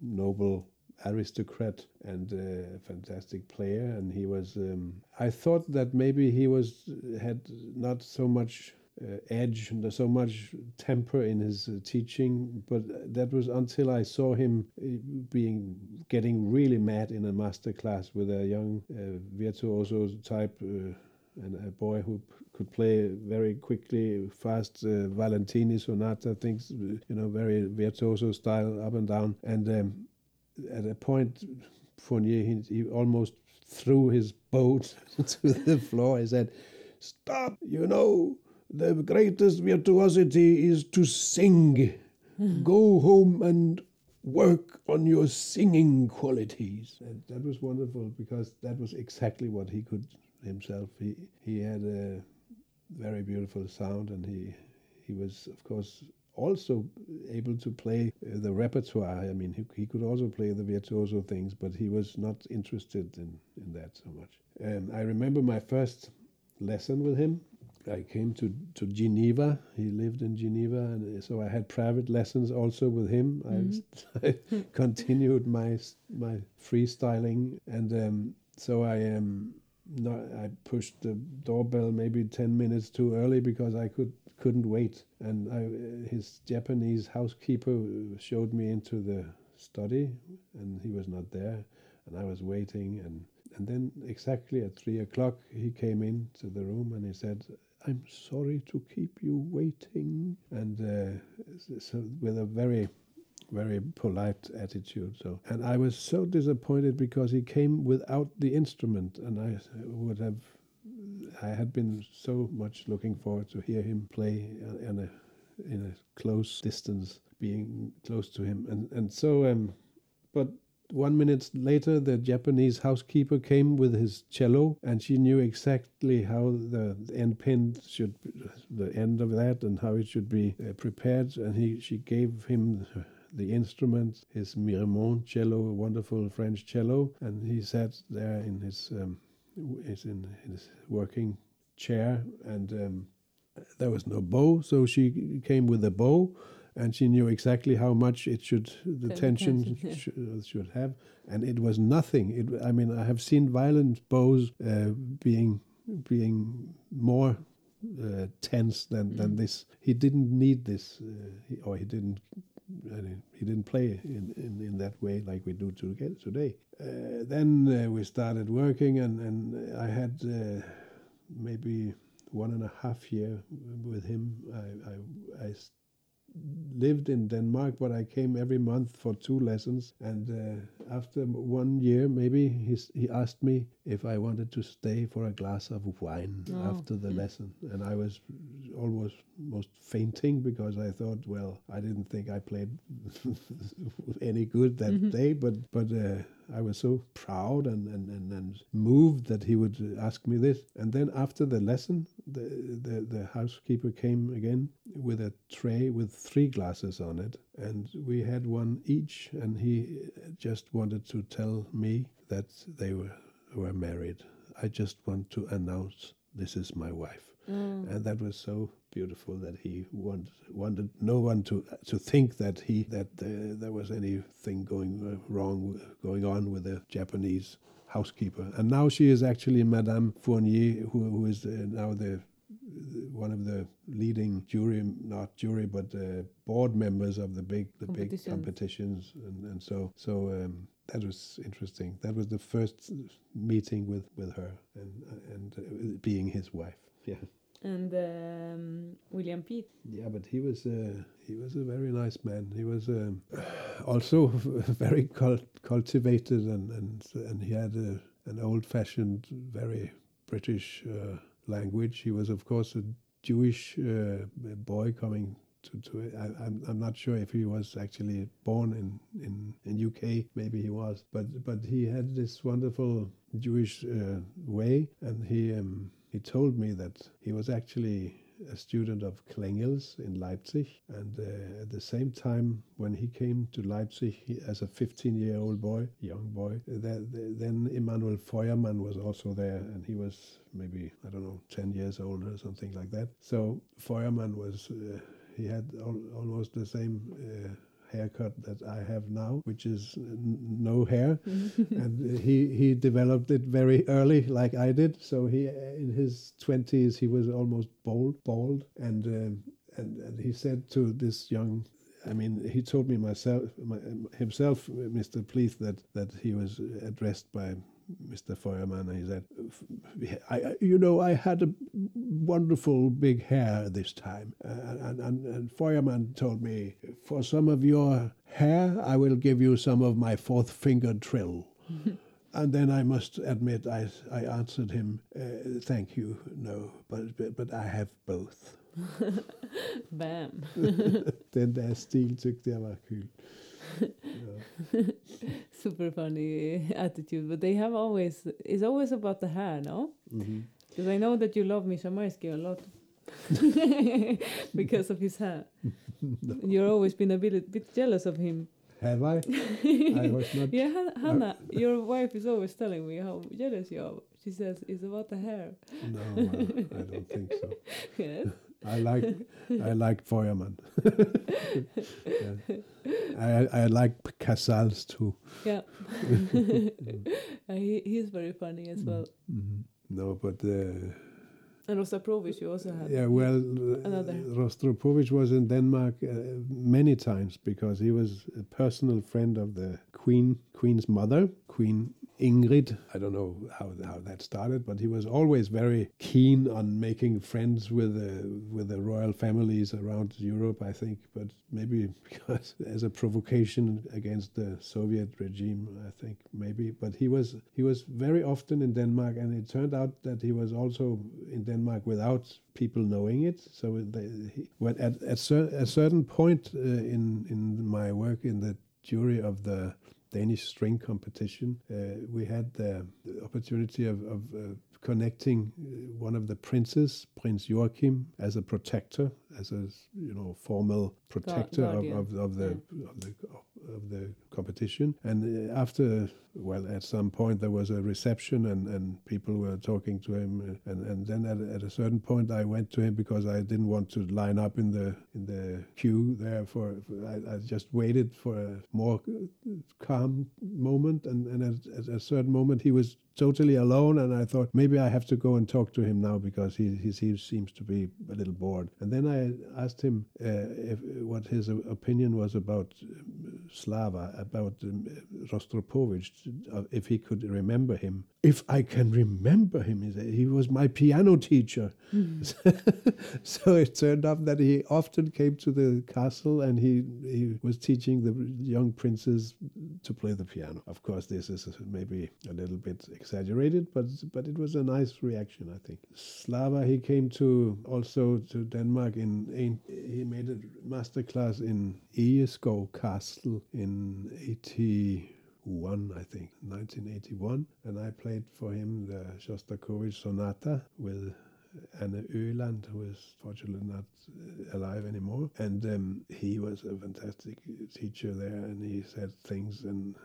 noble aristocrat and a fantastic player, and he was. Um, I thought that maybe he was had not so much uh, edge and so much temper in his uh, teaching, but that was until I saw him uh, being getting really mad in a master class with a young uh, virtuoso type. Uh, and a boy who could play very quickly, fast uh, Valentini sonata things, you know, very virtuoso style, up and down. And um, at a point, Fournier he, he almost threw his bow [laughs] to the floor. He said, "Stop! You know, the greatest virtuosity is to sing. Go home and." Work on your singing qualities. And that was wonderful because that was exactly what he could himself. He he had a very beautiful sound, and he he was of course also able to play uh, the repertoire. I mean, he, he could also play the virtuoso things, but he was not interested in in that so much. And I remember my first lesson with him. I came to, to Geneva. He lived in Geneva, and so I had private lessons also with him. I, [laughs] I continued my my freestyling, and um, so I um, not, I pushed the doorbell maybe ten minutes too early because I could couldn't wait. And I, his Japanese housekeeper showed me into the study, and he was not there, and I was waiting, and and then exactly at three o'clock, he came into the room and he said, I'm sorry to keep you waiting. And uh, so, with a very, very polite attitude. So, and I was so disappointed because he came without the instrument, and I would have, I had been so much looking forward to hear him play in a, in a close distance, being close to him, and and so, um, but one minute later, the Japanese housekeeper came with his cello, and she knew exactly how the end pin should, the end of that, and how it should be uh, prepared. And he, she gave him the instrument, his Miremont cello, a wonderful French cello, and he sat there in his, um, in his working chair, and um, there was no bow, so she came with a bow and she knew exactly how much it should the tension [laughs] sh should have. And it was nothing. It i mean i have seen violent bows uh, being being more uh, tense than mm. than this. He didn't need this uh, he, or he didn't he didn't play in, in, in that way like we do today. Uh, then uh, we started working, and, and I had uh, maybe one and a half year with him. I, I, I lived in Denmark, but I came every month for two lessons. And uh, after one year, maybe he he asked me if I wanted to stay for a glass of wine oh. after the lesson, and I was almost most fainting because I thought, well, I didn't think I played [laughs] any good that mm-hmm. day, but but. Uh, I was so proud and, and, and, and, moved that he would ask me this. And then after the lesson, the, the, the housekeeper came again with a tray with three glasses on it. And we had one each, and he just wanted to tell me that they were, were married. I just want to announce this is my wife. Mm. And that was so beautiful that he want, wanted no one to to think that he that uh, there was anything going uh, wrong going on with the Japanese housekeeper. And now she is actually Madame Fournier, who, who is uh, now the one of the leading jury, not jury, but uh, board members of the big the big competitions, and, and so so um, that was interesting. That was the first meeting with, with her and and uh, being his wife. Yeah and um, William Pleeth. Yeah, but he was uh, he was a very nice man. He was um, [sighs] also [laughs] very cult cultivated, and and and he had a, an old-fashioned, very British uh, language. He was, of course, a Jewish uh, boy coming to, to it. I, am I'm, I'm not sure if he was actually born in, in, in UK. Maybe he was, but but he had this wonderful Jewish uh, way, and he um, he told me that he was actually a student of Klengels in Leipzig, and uh, at the same time, when he came to Leipzig he, as a 15-year-old boy, young boy, that, then Emanuel Feuermann was also there, and he was maybe I don't know 10 years older or something like that. So Feuermann was uh, he had al almost the same. Uh, haircut that I have now, which is no hair, [laughs] and he he developed it very early, like I did. So he in his twenties he was almost bald, bald, and uh, and and he said to this young I mean, he told me myself, my, himself, Mr. Pleeth, that, that he was addressed by Mr. Feuermann, he said, I, you know, I had a wonderful big hair this time. Uh, and, and, and told me, for some of your hair, I will give you some of my fourth finger trill. [laughs] and then I must admit, I, I answered him, uh, thank you, no, but, but, but I have both. [laughs] Bam. Den der stil tyckte jag var kul. [laughs] Super funny attitude, but they have always it's always about the hair, no? Because mm-hmm. I know that you love Misha Maisky a lot [laughs] because of his hair. no. You've always been a bit, bit jealous of him. Have I? I was not. [laughs] Yeah, Hannah, your wife is always telling me how jealous you are. She says it's about the hair. No, I, I don't think so. yes. I like I like Feuermann. [laughs] yeah. I I like Casals too. Yeah, [laughs] he he is very funny as well. Mm-hmm. No, but. Uh, and Rostropovich you also had. Yeah, well, another. Rostropovich was in Denmark uh, many times because he was a personal friend of the Queen Queen's mother, Queen Ingrid. I don't know how how that started, but he was always very keen on making friends with the with the royal families around Europe. I think, but maybe because [laughs] as a provocation against the Soviet regime, I think maybe. But he was he was very often in Denmark, and it turned out that he was also in Denmark without people knowing it. So they, he, at at cer- a certain point uh, in in my work in the jury of the Danish string competition, uh, we had the, the opportunity of, of uh, connecting uh, one of the princes, Prince Joachim, as a protector, as a you know formal protector of, of, of, the Yeah. of the of the competition. And uh, after, well, at some point there was a reception, and, and people were talking to him, uh, and and then at, at a certain point I went to him because I didn't want to line up in the in the queue there for. for I, I just waited for a more calm moment, and and at, at a certain moment he was totally alone and I thought maybe I have to go and talk to him now because he he, he seems to be a little bored. And then I asked him uh, if what his opinion was about um, Slava, about um, Rostropovich, uh, Uh, if he could remember him. If I can remember him, he said, he was my piano teacher. Hmm. [laughs] so it turned out that he often came to the castle and he, he was teaching the young princes to play the piano. Of course, this is maybe a little bit exaggerated, but but it was a nice reaction, I think. Slava, he came to also to Denmark in, in he made a master class in Egeskov Castle in 81, I think, 1981, and I played for him the Shostakovich Sonata with Anne Öland, who is fortunately not uh, alive anymore. And um, he was a fantastic teacher there, and he said things and.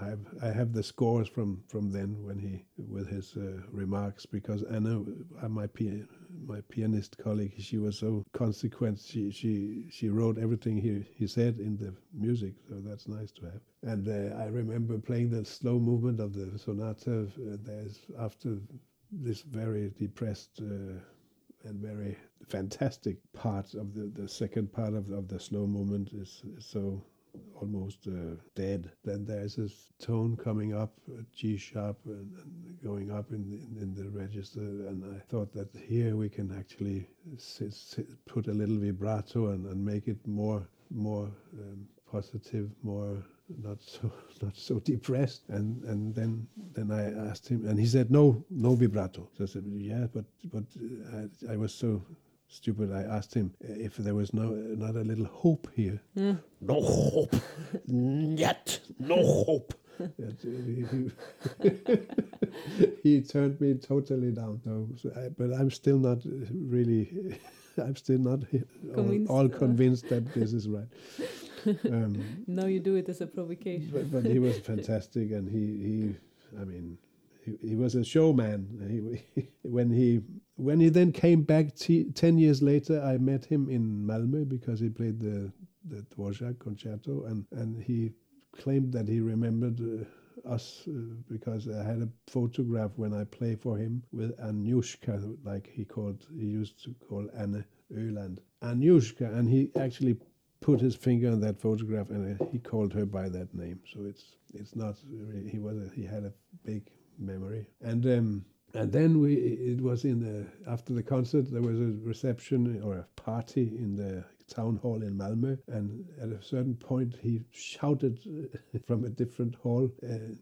I have I have the scores from, from then when he with his uh, remarks because Anna, uh, my pia- my pianist colleague, she was so consequent. She she she wrote everything he he said in the music, so that's nice to have. And uh, I remember playing the slow movement of the sonata. Uh, there's after this very depressed uh, and very fantastic part of the, the second part of, of the slow movement is, is so almost uh, dead. Then there's this tone coming up, uh, G sharp, and, and going up in the, in, the register. And I thought that here we can actually sit, sit, put a little vibrato and, and make it more more um, positive, more not so [laughs] not so depressed and and then then I asked him and he said no no vibrato so I said yeah but but uh, I, I was so stupid I asked him if there was no not a little hope here Yeah. no hope yet no hope uh, he, [laughs] he turned me totally down so, so I, but I'm still not really [laughs] I'm still not all, Convinced, all uh. convinced that this is right um, [laughs] Now you do it as a provocation. but, but he was fantastic, and he, he I mean, he, he was a showman. He, when he when he then came back t- ten years later, I met him in Malmö because he played the the Dvorak concerto, and and he claimed that he remembered. Uh, us uh, because I had a photograph when I play for him with Anyushka, like he called, he used to call Anne Öland. Anyushka, and he actually put his finger on that photograph and he called her by that name. So it's it's not he was a, he had a big memory. And um, and then we it was in the after the concert there was a reception or a party in the town hall in Malmö. And at a certain point he shouted uh, [laughs] from a different hall uh,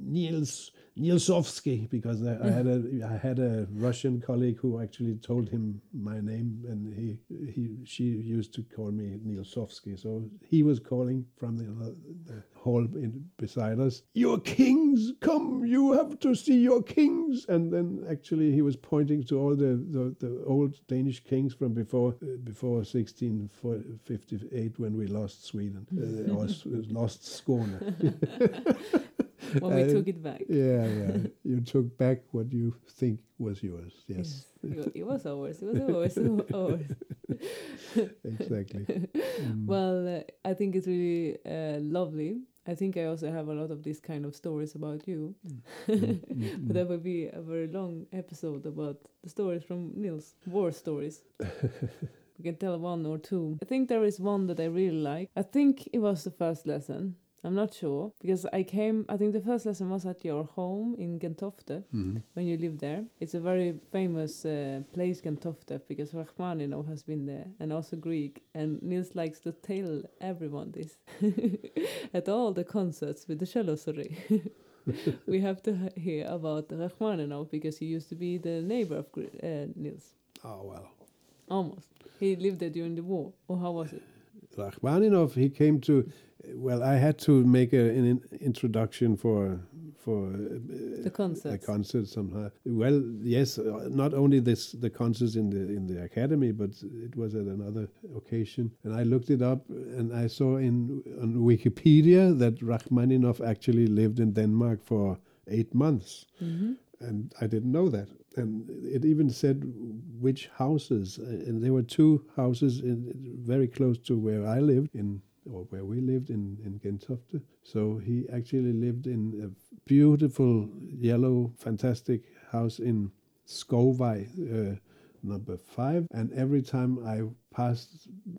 Niels Nielsovsky because I, I had a [laughs] I had a Russian colleague who actually told him my name and he he she used to call me Nielsovsky so he was calling from the, the hall in, beside us. Your kings come you have to see your kings. And then actually he was pointing to all the the, the old Danish kings from before uh, before 1658 when we lost Sweden uh, [laughs] or lost Skåne [laughs] when we took it back. yeah, [laughs] yeah. You took back what you think was yours. Yes, It It was ours. It was ours. It was ours. [laughs] exactly. [laughs] Mm. Well, uh, I think it's really uh, lovely. I think I also have a lot of these kind of stories about you. Mm, mm, But that would be a very long episode about the stories from Nils, war stories. we can tell one or two. I think there is one that I really like. I think it was the first lesson. I'm not sure because I came. I think the first lesson was at your home in Gentofte Mhm. when you lived there. It's a very famous uh, place, Gentofte, because Rachmaninov has been there, and also Grieg. And Nils likes to tell everyone this [laughs] at all the concerts with the cello. Sorry, [laughs] we have to hear about Rachmaninov because he used to be the neighbor of uh, Nils. Oh well. Almost. He lived there during the war. Or how was it? Rachmaninoff, he came to. Well, I had to make a, an introduction for for uh, The a concerts. concert somehow. Well, yes, uh, not only this the concerts in the in the academy, but it was at another occasion. And I looked it up, and I saw in on Wikipedia that Rachmaninoff actually lived in Denmark for eight months, hmm and I didn't know that. And it even said which houses, uh, and there were two houses in very close to where I lived in. Or where we lived in in Gentofte, so he actually lived in a beautiful yellow, fantastic house in Skovvej, uh, number five. And every time I uh,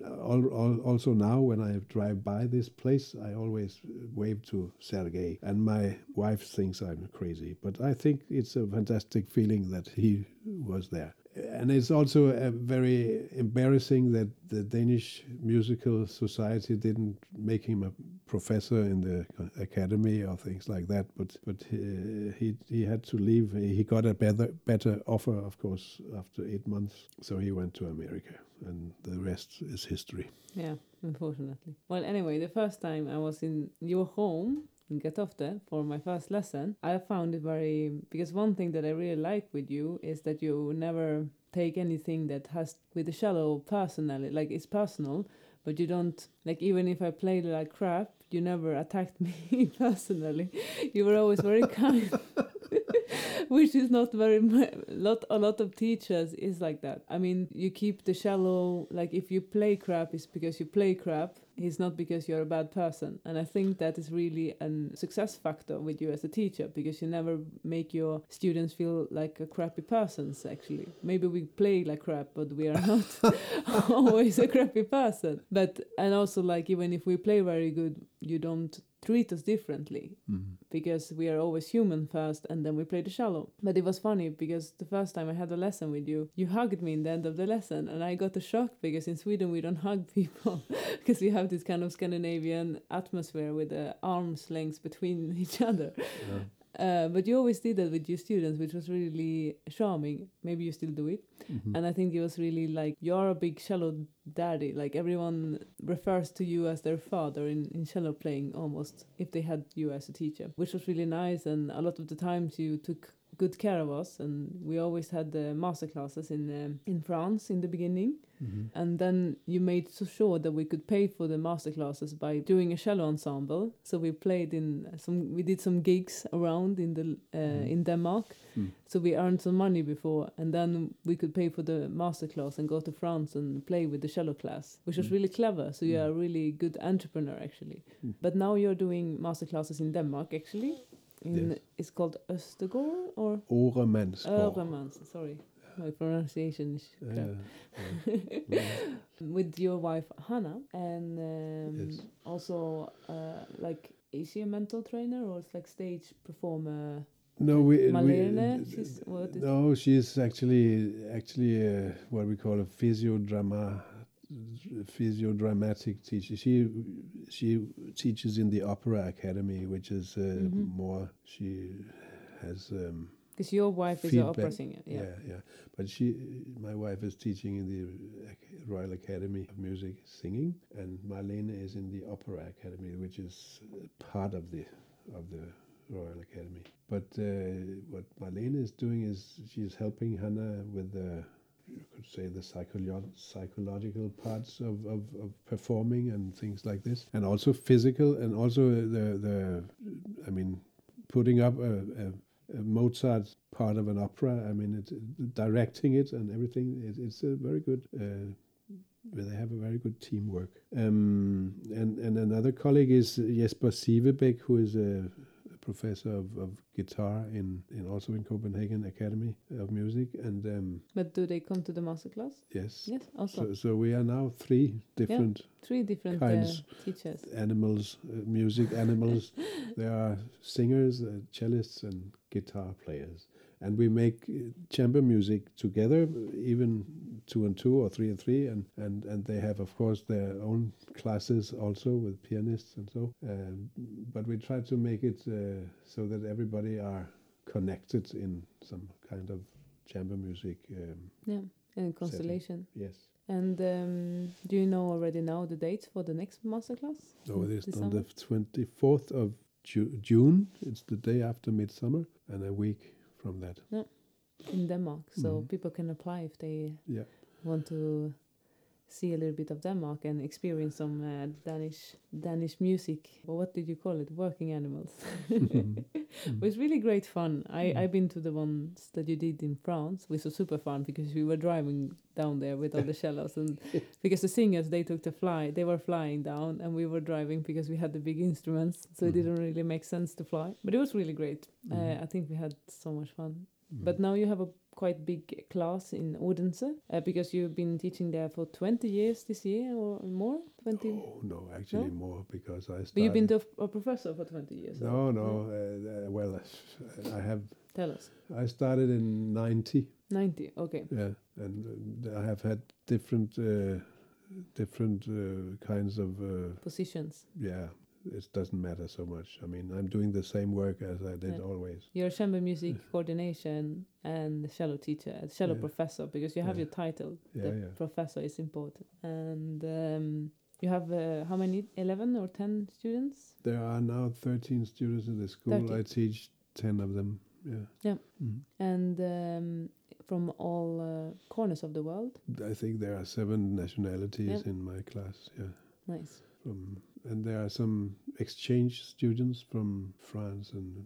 al- al- also now when I drive by this place, I always wave to Sergei. And my wife thinks I'm crazy, but I think it's a fantastic feeling that he was there. And it's also uh, very embarrassing that the Danish Musical Society didn't make him a professor in the academy or things like that. But but he he, he had to leave. He got a better better offer, of course, after eight months. So he went to America, and the rest is history. Yeah, unfortunately. Well, anyway, the first time I was in your home in Gentofte for my first lesson, I found it very because one thing that I really like with you is that you never take anything that has with the cello personally, like it's personal, but you don't like even if I played like crap, you never attacked [laughs] me personally. You were always very [laughs] kind. [laughs] Which is not very lot. A lot of teachers is like that. I mean, you keep the cello. Like if you play crap, it's because you play crap. It's not because you're a bad person. And I think that is really a success factor with you as a teacher because you never make your students feel like a crappy persons. Actually, maybe we play like crap, but we are not [laughs] [laughs] always a crappy person. But and also like even if we play very good, you don't treat us differently mm-hmm. because we are always human first and then we play the cello. But it was funny because the first time I had a lesson with you, you hugged me in the end of the lesson and I got a shock because in Sweden we don't [laughs] hug people [laughs] because we have this kind of Scandinavian atmosphere with the arms length between [laughs] each other. Yeah. Uh, but you always did that with your students, which was really charming. Maybe you still do it. Mhm. And I think it was really like you're a big cello daddy. Like everyone refers to you as their father in, in cello playing almost if they had you as a teacher, which was really nice. And a lot of the times you took good care of us. And we always had the master classes in um, in France in the beginning. Mhm. And then you made so sure that we could pay for the master classes by doing a cello ensemble. So we played in some, we did some gigs around in the uh, Mhm. in Denmark. Mm. So we earned some money before, and then we could pay for the master class and go to France and play with the cello class, which was Mm. really clever. So you Mm. are a really good entrepreneur, actually. Mm. But now you're doing master classes in Denmark, actually. In, Yes. It's called Östergård or Oremandsgård. Öhremans. Sorry, my pronunciation is. Yeah, yeah. [laughs] with your wife Hannah, and um, Yes. also uh, like is she a mental trainer or it's like stage performer? No, we. we Malene, she's what is no, she's actually actually uh, what we call a physiodrama, physiodramatic teacher. She she teaches in the opera academy, which is uh, Mhm. more. She has. Um, Because your wife is an opera Feedback, singer. yeah. Yeah. yeah, But she, my wife, is teaching in the Royal Academy of Music singing, and Marlene is in the Opera Academy, which is part of the of the Royal Academy. But uh, what Marlene is doing is she's helping Hannah with the you could say the psycholo- psychological parts of, of, of performing and things like this, and also physical, and also the the I mean, putting up a, a, a Mozart part of an opera. I mean, it, directing it and everything. It, it's a very good. Uh, they have a very good teamwork. Um, and and another colleague is Jesper Sivebæk, who is a professor of, of guitar in, in also in Copenhagen Academy of Music, and um, But do they come to the masterclass? yes, Yes, also so so we are now three different three different uh, kinds. teachers. animals, uh, music [laughs] animals. there are singers, uh, cellists, and guitar players, and we make uh, chamber music together, even two and two or three and three, and and and they have of course their own classes also with pianists and so. Um, but we try to make it uh, so that everybody are connected in some kind of chamber music. Um, Yeah, and constellation. yes. And um, do you know already now the dates for the next masterclass? No, it is on the twenty fourth of Ju- June. It's the day after midsummer, and a week from that. Yeah, in Denmark, so Mhm. people can apply if they Yeah. want to see a little bit of Denmark and experience some uh, Danish Danish music. Or what did you call it? Working animals. [laughs] it was really great fun. I Mm. I've been to the ones that you did in France, which was super fun because we were driving down there with all the cellos and [laughs] because the singers they took the fly, they were flying down and we were driving because we had the big instruments, so it Mhm. didn't really make sense to fly. But it was really great. Mhm. Uh, I think we had so much fun. Mm. But now you have a quite big class in Odense uh, because you've been teaching there for 20 years this year or more? 20? Oh no, actually No? more because I started. But you've been to a, a professor for 20 years? no, no. Uh, uh, well, I have. Tell us. I started in ninety. 90, okay. Yeah, and uh, I have had different, uh, different uh, kinds of. Uh, Positions. yeah, it doesn't matter so much. I mean, I'm doing the same work as I did Yeah. always. You're a chamber music [laughs] coordination and cello teacher, uh, cello Yeah. professor, because you have Yeah. your title. Yeah, the yeah. professor is important. And um, you have uh, how many? 11 or 10 students? There are now 13 students in the school. 13. I teach 10 of them. Yeah. Yeah. Mhm. And um, from all uh, corners of the world? I think there are seven nationalities in my class. Yeah. Nice. From and there are some exchange students from France and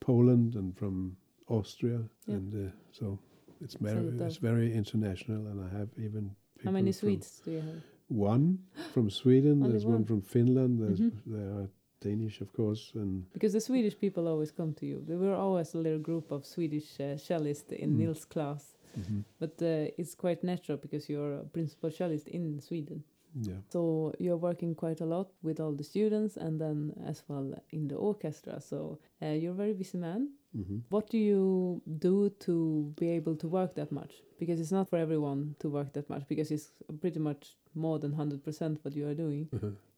Poland and from Austria, Yeah. and uh, so it's very it it's very international. And I have even How many Swedes do you have? One from Sweden. There's one? one from Finland. There's Mhm. there are Danish, of course, and Because the Swedish people always come to you. There were always a little group of Swedish uh, cellists in Mm. Nils' class. mhm, But uh, it's quite natural because you're a principal cellist in Sweden. Yeah. So you're working quite a lot with all the students and then as well in the orchestra. So uh, you're a very busy man. hmm What do you do to be able to work that much? Because it's not for everyone to work that much because it's pretty much more than 100% what you are doing.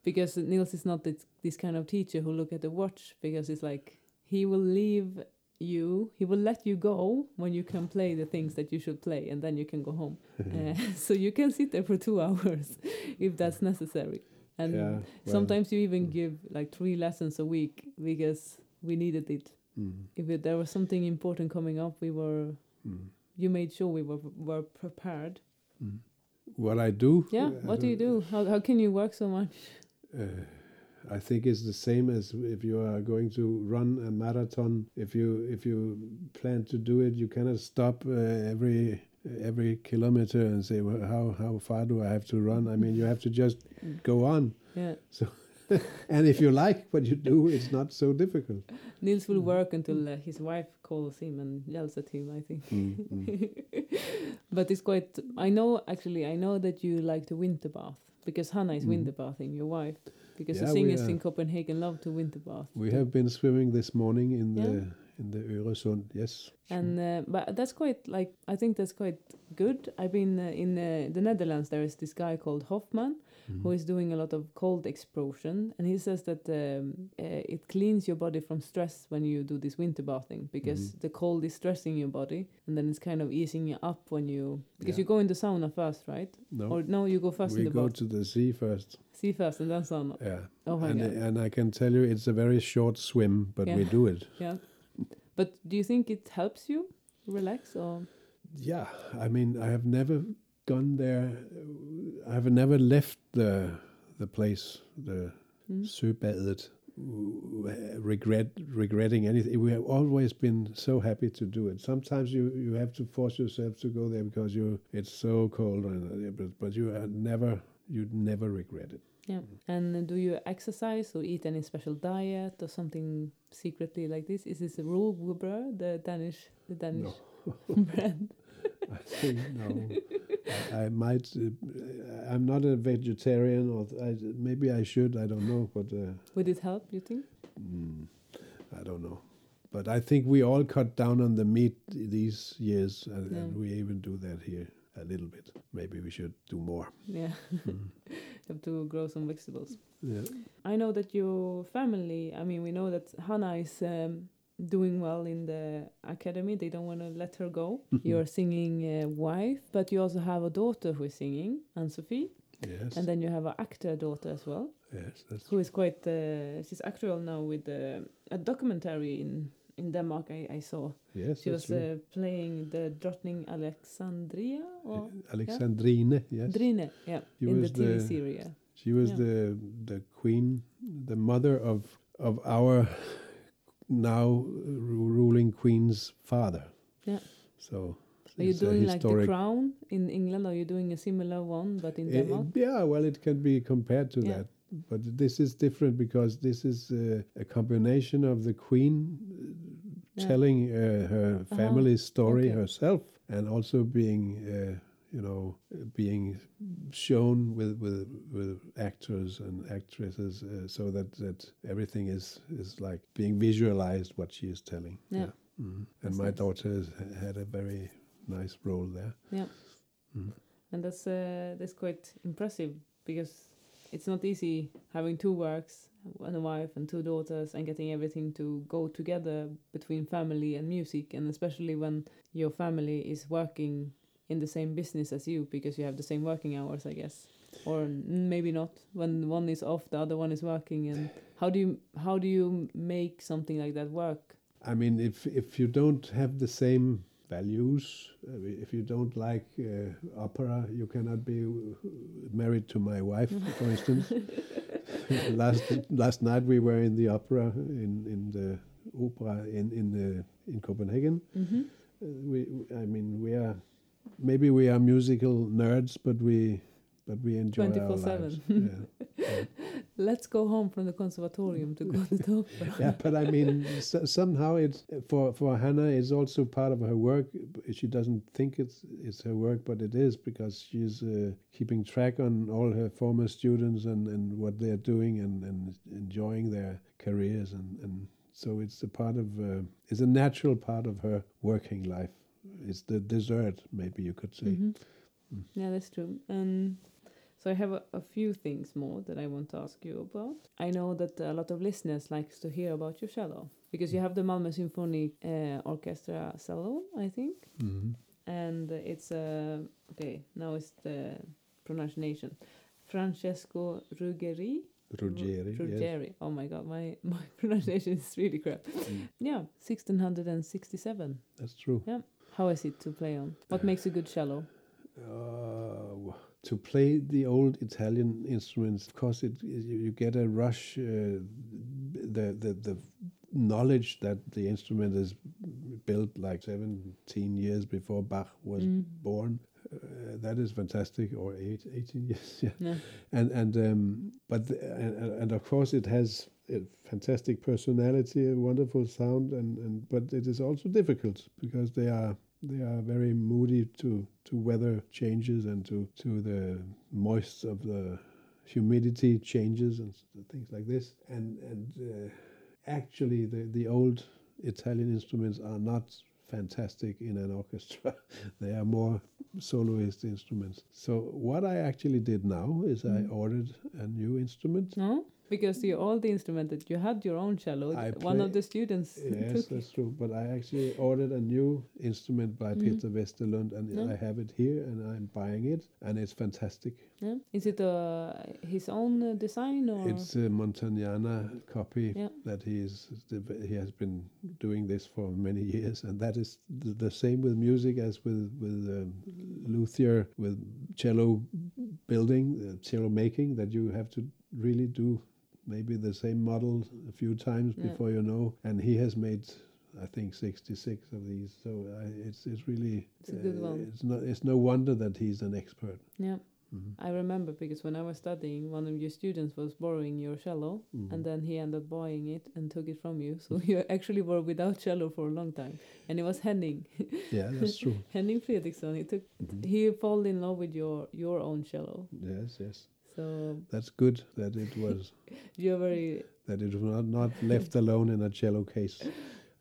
Because Niels is not this, this kind of teacher who look at the watch because it's like he will leave you, he will let you go when you can play the things that you should play and then you can go home. Uh, [laughs] [laughs] so you can sit there for two [laughs] hours if that's necessary. And yeah. well, sometimes you even mm. give like three lessons a week because we needed it. mm, If it, there was something important coming up, we were mm, you made sure we were were prepared. mm. What I do? Yeah. I what do you do? How how can you work so much? Uh, I think it's the same as if you are going to run a marathon. If you if you plan to do it, you cannot stop uh, every every kilometer and say, well, how how far do I have to run? I mean, you have to just go on. Yeah. [laughs] So. And if you like what you do, it's not so difficult. Niels will Mm. work until uh, his wife calls him and yells at him. I think. Mm, mm. [laughs] but it's quite. I know actually. I know that you like to winter bath because Hannah is Mhm. winter bathing your wife. Because Yeah, the singers in Copenhagen love to winter bath. We have been swimming this morning in the Yeah. in the Öresund. Yes. And uh, but that's quite like I think that's quite good. I've been uh, in uh, the Netherlands. There is this guy called Hoffman Mhm. who is doing a lot of cold exposure, and he says that um, uh, it cleans your body from stress when you do this winter bathing because Mhm. the cold is stressing your body, and then it's kind of easing you up when you because Yeah. you go into sauna first, right? no. Or no, you go first we in the go bath. to the sea first. See first and then sauna. Yeah. Oh my and, god! and I can tell you it's a very short swim, but we do it. [laughs] Yeah. But do you think it helps you relax or? Yeah, I mean, I have never gone there. I have never left the the place, the Mm? Søbadet, regret regretting anything. We have always been so happy to do it. Sometimes you you have to force yourself to go there because you it's so cold, and, uh, but but you are never you never regret it. Yeah. And do you exercise or eat any special diet or something secretly like this? Is this a rugbrød, the Danish, the Danish [laughs] bread? [laughs] I think no. I, I might. Uh, I'm not a vegetarian, or I, maybe I should. I don't know, but. Uh, Would it help? You think? Mm, I don't know. But I think we all cut down on the meat these years, and, Yeah. and we even do that here a little bit. Maybe we should do more. Yeah. Mm. [laughs] have to grow some vegetables. Yeah. I know that your family, I mean, we know that Hannah is um, doing well in the academy. They don't want to let her go. You're singing uh, wife, but you also have a daughter who is singing, Anne Sophie. Yes. And then you have an actor daughter as well, yes. That's who is quite, uh, she's actual now with uh, a documentary in, in Denmark I, I saw. yes. She was uh, playing the Drottning Alexandria or Alexandrine. Yes. Drine, yeah, She in the TV the- series. yeah. She was Yeah. the the queen, the mother of of our now ru- ruling queen's father. Yeah. So. Are you doing like the crown in England? Are you doing a similar one but in Eh, Denmark? yeah, well, it can be compared to Yeah. that, but this is different because this is uh, a combination of the queen uh, Yeah. telling uh, her family story Okay. herself and also being, uh, you know, being shown with with with actors and actresses, uh, so that that everything is is like being visualized what she is telling. Yeah. Mhm. And my nice. daughter has had a very nice role there. Yeah. Mhm. And that's uh, that's quite impressive because it's not easy having two works, and a wife and two daughters, and getting everything to go together between family and music, and especially when your family is working in the same business as you because you have the same working hours, I guess, or maybe not. When one is off, the other one is working, and how do you how do you make something like that work? I mean, if if you don't have the same values, if you don't like uh, opera, you cannot be uh, married to my wife, for instance. [laughs] [laughs] last last night we were in the opera in in the opera in in the, in Copenhagen. hmm Uh, we, I mean, we are maybe we are musical nerds, but we but we enjoy our 24/7. lives. yeah. [laughs] Let's go home from the conservatorium to go to the opera. [laughs] yeah, but I mean, so, somehow it's for for Hannah. It's also part of her work. She doesn't think it's it's her work, but it is because she's uh, keeping track on all her former students and, and what they're doing and, and enjoying their careers and, and so it's a part of uh, it's a natural part of her working life. It's the dessert, maybe you could say. Mhm. Yeah, that's true. Um, so I have a, a few things more that I want to ask you about. I know that a lot of listeners likes to hear about your cello because you have the Malmö Symphony uh, Orchestra cello, I think, Mhm. and it's uh, okay. Now it's the pronunciation, Francesco Ruggeri. Ruggeri, yes. Ruggeri. Oh my God, my [laughs] my pronunciation is really crap. Mm. Yeah, sixteen hundred and sixty-seven. That's true. How is it to play on? What makes a good cello? Uh, to play the old Italian instruments, of course, it, you, you get a rush. Uh, the, the the knowledge that the instrument is built like 17 years before Bach was Mm. born. Uh, that is fantastic, or eight, 18 years, [laughs] yeah. Yeah. And and um, but the, and, and of course it has a fantastic personality, a wonderful sound, and, and but it is also difficult because they are they are very moody to to weather changes and to to the moist of the humidity changes and things like this. And and uh, actually, the the old Italian instruments are not fantastic in an orchestra. [laughs] they are more soloist instruments. So what I actually did now is I Mm. ordered a new instrument. No, because you all the instrument that you had your own cello. I One of the students Yes, took that's it. true. But I actually ordered a new instrument by Mhm. Peter Westerlund, and Yeah. I have it here, and I'm buying it, and it's fantastic. Yeah. Is it uh, his own uh, design or? It's a Montagnana copy Yeah. that he is he has been doing this for many years, and that is the, the same with music as with with um, luthier with cello building, uh, cello making. That you have to really do maybe the same model a few times Yeah. before you know. And he has made. I think 66 of these, so I, it's it's really It's a good uh, one. It's not it's no wonder that he's an expert. yeah. Mhm. I remember because when I was studying, one of your students was borrowing your cello, Mhm. and then he ended up buying it and took it from you. [laughs] So you actually were without cello for a long time. And it was Henning, [laughs] yeah, that's true. Henning Fredriksson. He took, Mhm. he fell in love with your your own cello. Yes, yes. So That's good that it was [laughs] you're very that it was not, not left alone in a cello case.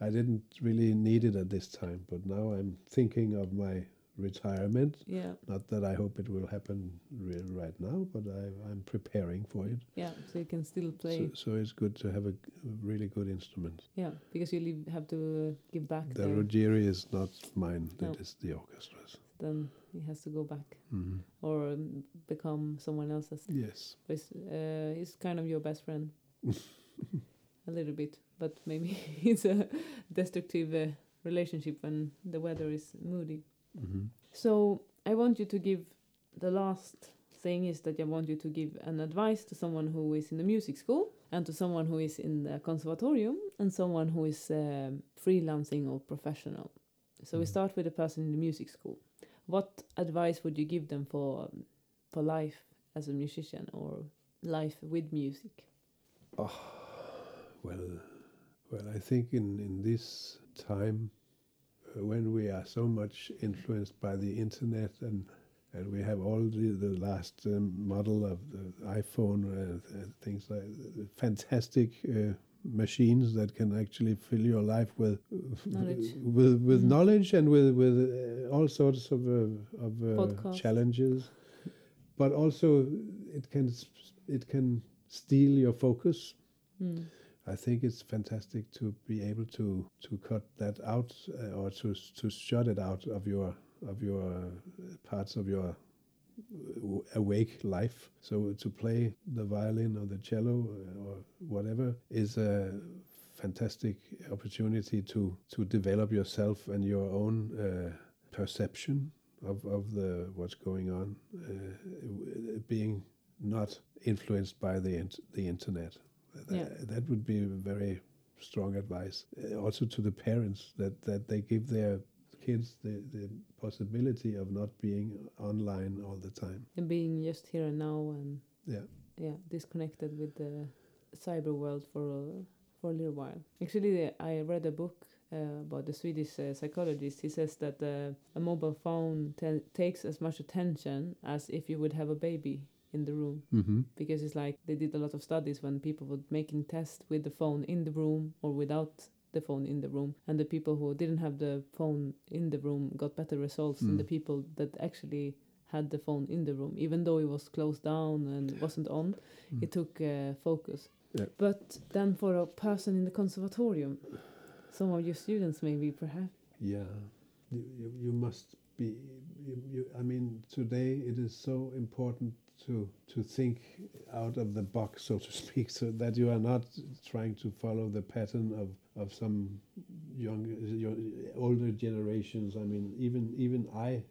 I didn't really need it at this time, but now I'm thinking of my retirement. yeah Not that I hope it will happen real right now, but I, I'm preparing for it. yeah. So you can still play. So, so it's good to have a, really good instrument. yeah, because you leave, have to give back. The there. Ruggieri is not mine; No. it is the orchestra's. Then he has to go back Mhm. or um, become someone else's. Yes. Uh, he's kind of your best friend. [laughs] a little bit, but maybe [laughs] it's a destructive uh, relationship when the weather is moody. hmm So I want you to give the last thing is that I want you to give an advice to someone who is in the music school and to someone who is in the conservatorium and someone who is um, freelancing or professional. So we Mhm. start with the person in the music school. What advice would you give them for for life as a musician or life with music? Well, well, I think in in this time uh, when we are so much influenced by the internet and and we have all the, the last um, model of the iPhone and, and things like fantastic uh, machines that can actually fill your life with Knowledge. with with Mm. knowledge and with with uh, all sorts of uh, of uh, challenges but also it can it can steal your focus Mm. I think it's fantastic to be able to to cut that out uh, or to to shut it out of your of your uh, parts of your awake life. So to play the violin or the cello uh, or whatever is a fantastic opportunity to to develop yourself and your own uh, perception of of the what's going on, uh, being not influenced by the int- the internet. That, Yeah. that would be very strong advice. Uh, also to the parents that, that they give their kids the, the possibility of not being online all the time. And being just here and now and Yeah. yeah, disconnected with the cyber world for a, for a little while. Actually, I read a book uh, about the Swedish uh, psychologist. He says that uh, a mobile phone ta- takes as much attention as if you would have a baby in the room Mm-hmm. because it's like they did a lot of studies when people were making tests with the phone in the room or without the phone in the room and the people who didn't have the phone in the room got better results than Mm. the people that actually had the phone in the room even though it was closed down and wasn't on Mm. it took uh, focus Yeah. but then for a person in the conservatorium some of your students maybe perhaps Yeah, you, you, you must be. You, you, I mean, today it is so important to to think out of the box, so to speak, so that you are not trying to follow the pattern of of some young, older generations. I mean, even even I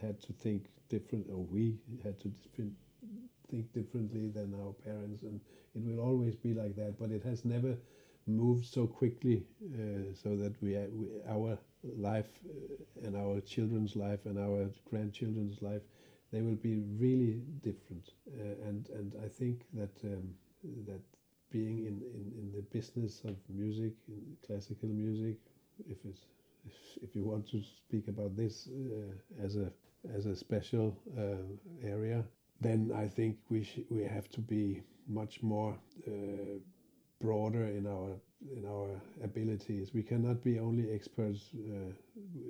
had to think different, or we had to think differently than our parents, and it will always be like that. But it has never moved so quickly uh, so that we, we our life uh, and our children's life and our grandchildren's life they will be really different uh, and and I think that um, that being in, in, in the business of music classical music if it's if, if you want to speak about this uh, as a as a special uh, area then I think we sh- we have to be much more uh, broader in our in our abilities. We cannot be only experts uh,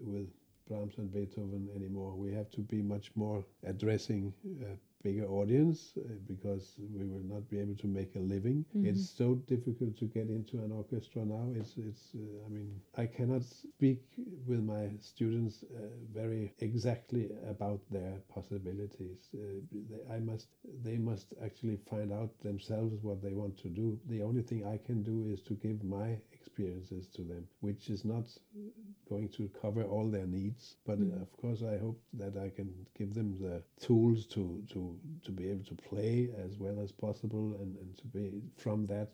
with Brahms and Beethoven anymore. We have to be much more addressing a bigger audience uh, because we will not be able to make a living. Mhm. It's so difficult to get into an orchestra now. It's it's. Uh, I mean, I cannot speak with my students uh, very exactly about their possibilities. Uh, they, I must. They must actually find out themselves what they want to do. The only thing I can do is to give my experiences to them, which is not going to cover all their needs. But Mm. uh, of course, I hope that I can give them the tools to to to be able to play as well as possible, and and to be from that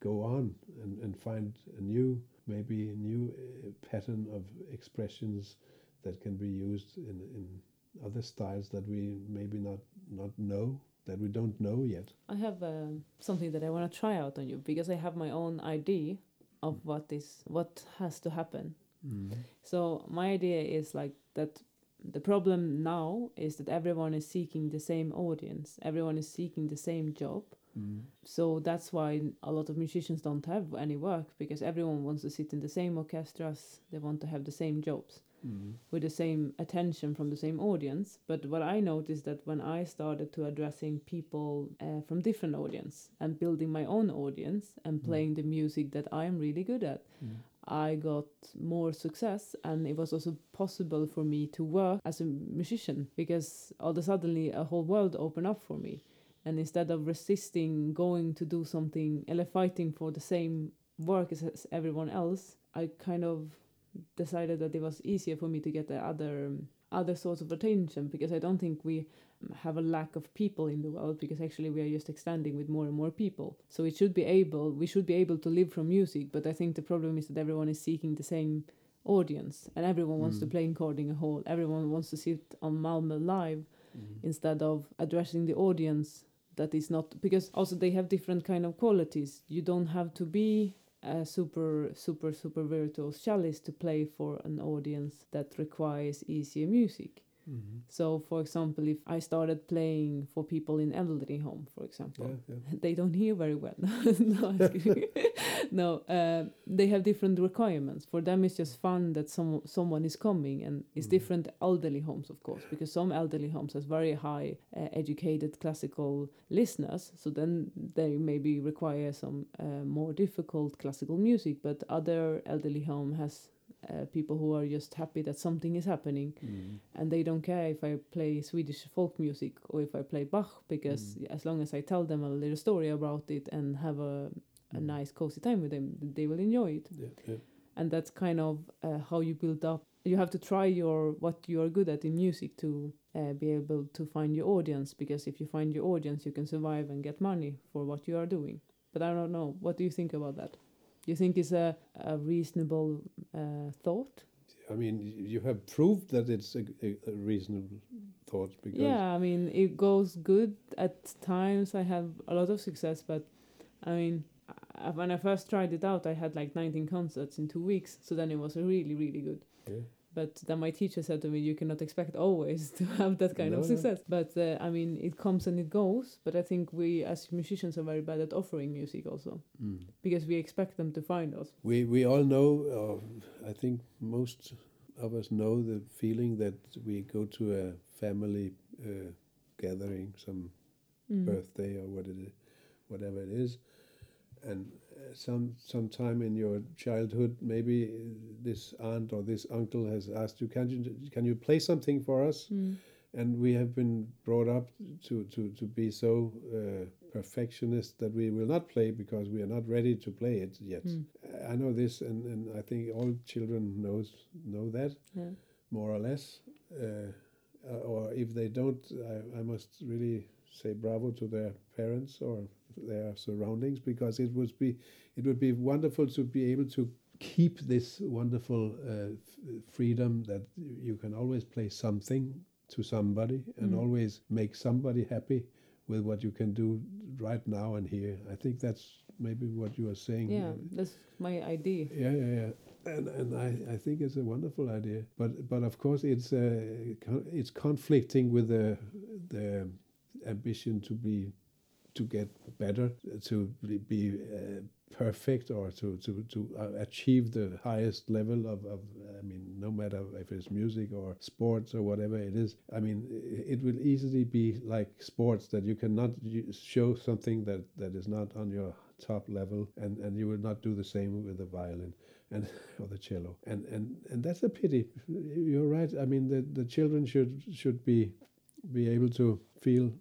go on and and find a new maybe a new uh, pattern of expressions that can be used in in other styles that we maybe not not know that we don't know yet. I have um, something that I want to try out on you because I have my own idea of what is what has to happen. Mm. So my idea is like that the problem now is that everyone is seeking the same audience. Everyone is seeking the same job. Mm. So that's why a lot of musicians don't have any work because everyone wants to sit in the same orchestras. They want to have the same jobs Mm. with the same attention from the same audience. But what I noticed that when I started to addressing people uh, from different audience and building my own audience and Mm. playing the music that I'm really good at, Mm. I got more success and it was also possible for me to work as a musician because all of a suddenly a whole world opened up for me. And instead of resisting going to do something or fighting for the same work as everyone else, I kind of decided that it was easier for me to get the other other sorts of attention because I don't think we have a lack of people in the world because actually we are just extending with more and more people. So it should be able we should be able to live from music, but I think the problem is that everyone is seeking the same audience and everyone wants to Mm. play in Carnegie Hall. Everyone wants to sit on Malmö live Mm. instead of addressing the audience that is not because also they have different kind of qualities you don't have to be a super super super virtuose cellist to play for an audience that requires easier music Mhm. so for example if i started playing for people in elderly home for example Yeah, yeah. [laughs] they don't hear very well [laughs] no, [laughs] no uh, they have different requirements for them it's just fun that some someone is coming and it's Mm. different elderly homes of course because some elderly homes has very high uh, educated classical listeners so then they maybe require some uh, more difficult classical music but other elderly home has uh, people who are just happy that something is happening Mm. and they don't care if I play Swedish folk music or if I play Bach because Mm. as long as I tell them a little story about it and have a, a Mm. nice cozy time with them, they will enjoy it. Yeah, yeah. And that's kind of uh, how you build up. You have to try your what you are good at in music to uh, be able to find your audience because if you find your audience, you can survive and get money for what you are doing. But I don't know. What do you think about that? Do you think it's a, a reasonable uh, thought? I mean, you have proved that it's a, a, a reasonable thought because yeah i mean it goes good at times i have a lot of success but i mean I, when i first tried it out i had like 19 concerts in two weeks so then it was really really good Yeah. But then my teacher said to me you cannot expect always [laughs] to have that kind No, of no. success but uh, i mean it comes and it goes but i think we as musicians are very bad at offering music also Mm. because we expect them to find us we we all know. Uh, I think most of us know the feeling that we go to a family uh, gathering, some Mm. birthday or what it is, whatever it is, and some sometime in your childhood, maybe this aunt or this uncle has asked you, "Can you can you play something for us?" Mm. and we have been brought up to to to be so uh, perfectionist that we will not play because we are not ready to play it yet. Mm. I know this, and, and I think all children knows know that yeah. more or less. Uh, or if they don't, I, I must really say bravo to their parents or their surroundings because it would be it would be wonderful to be able to keep this wonderful uh, f- freedom that you can always play something to somebody and Mm. always make somebody happy with what you can do right now and here. I think that's maybe what you are saying. yeah that's my idea yeah, yeah, yeah. And and I, I think it's a wonderful idea, but but of course it's uh, con- it's conflicting with the the ambition to be to get better, to be, uh, perfect, or to to to uh, achieve the highest level of, of I mean, no matter if it's music or sports or whatever it is. I mean, it will easily be like sports that you cannot show something that that is not on your top level, and and you will not do the same with the violin and [laughs] or the cello. And and and that's a pity. You're right. I mean the the children should should be be able to feel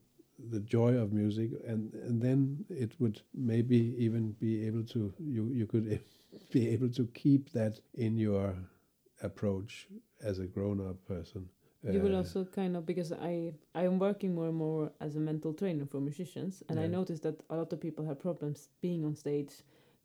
the joy of music and and then it would maybe even be able to you you could [laughs] be able to keep that in your approach as a grown-up person. You will Uh, also kind of because i i am working more and more as a mental trainer for musicians and i Yeah. noticed that a lot of people have problems being on stage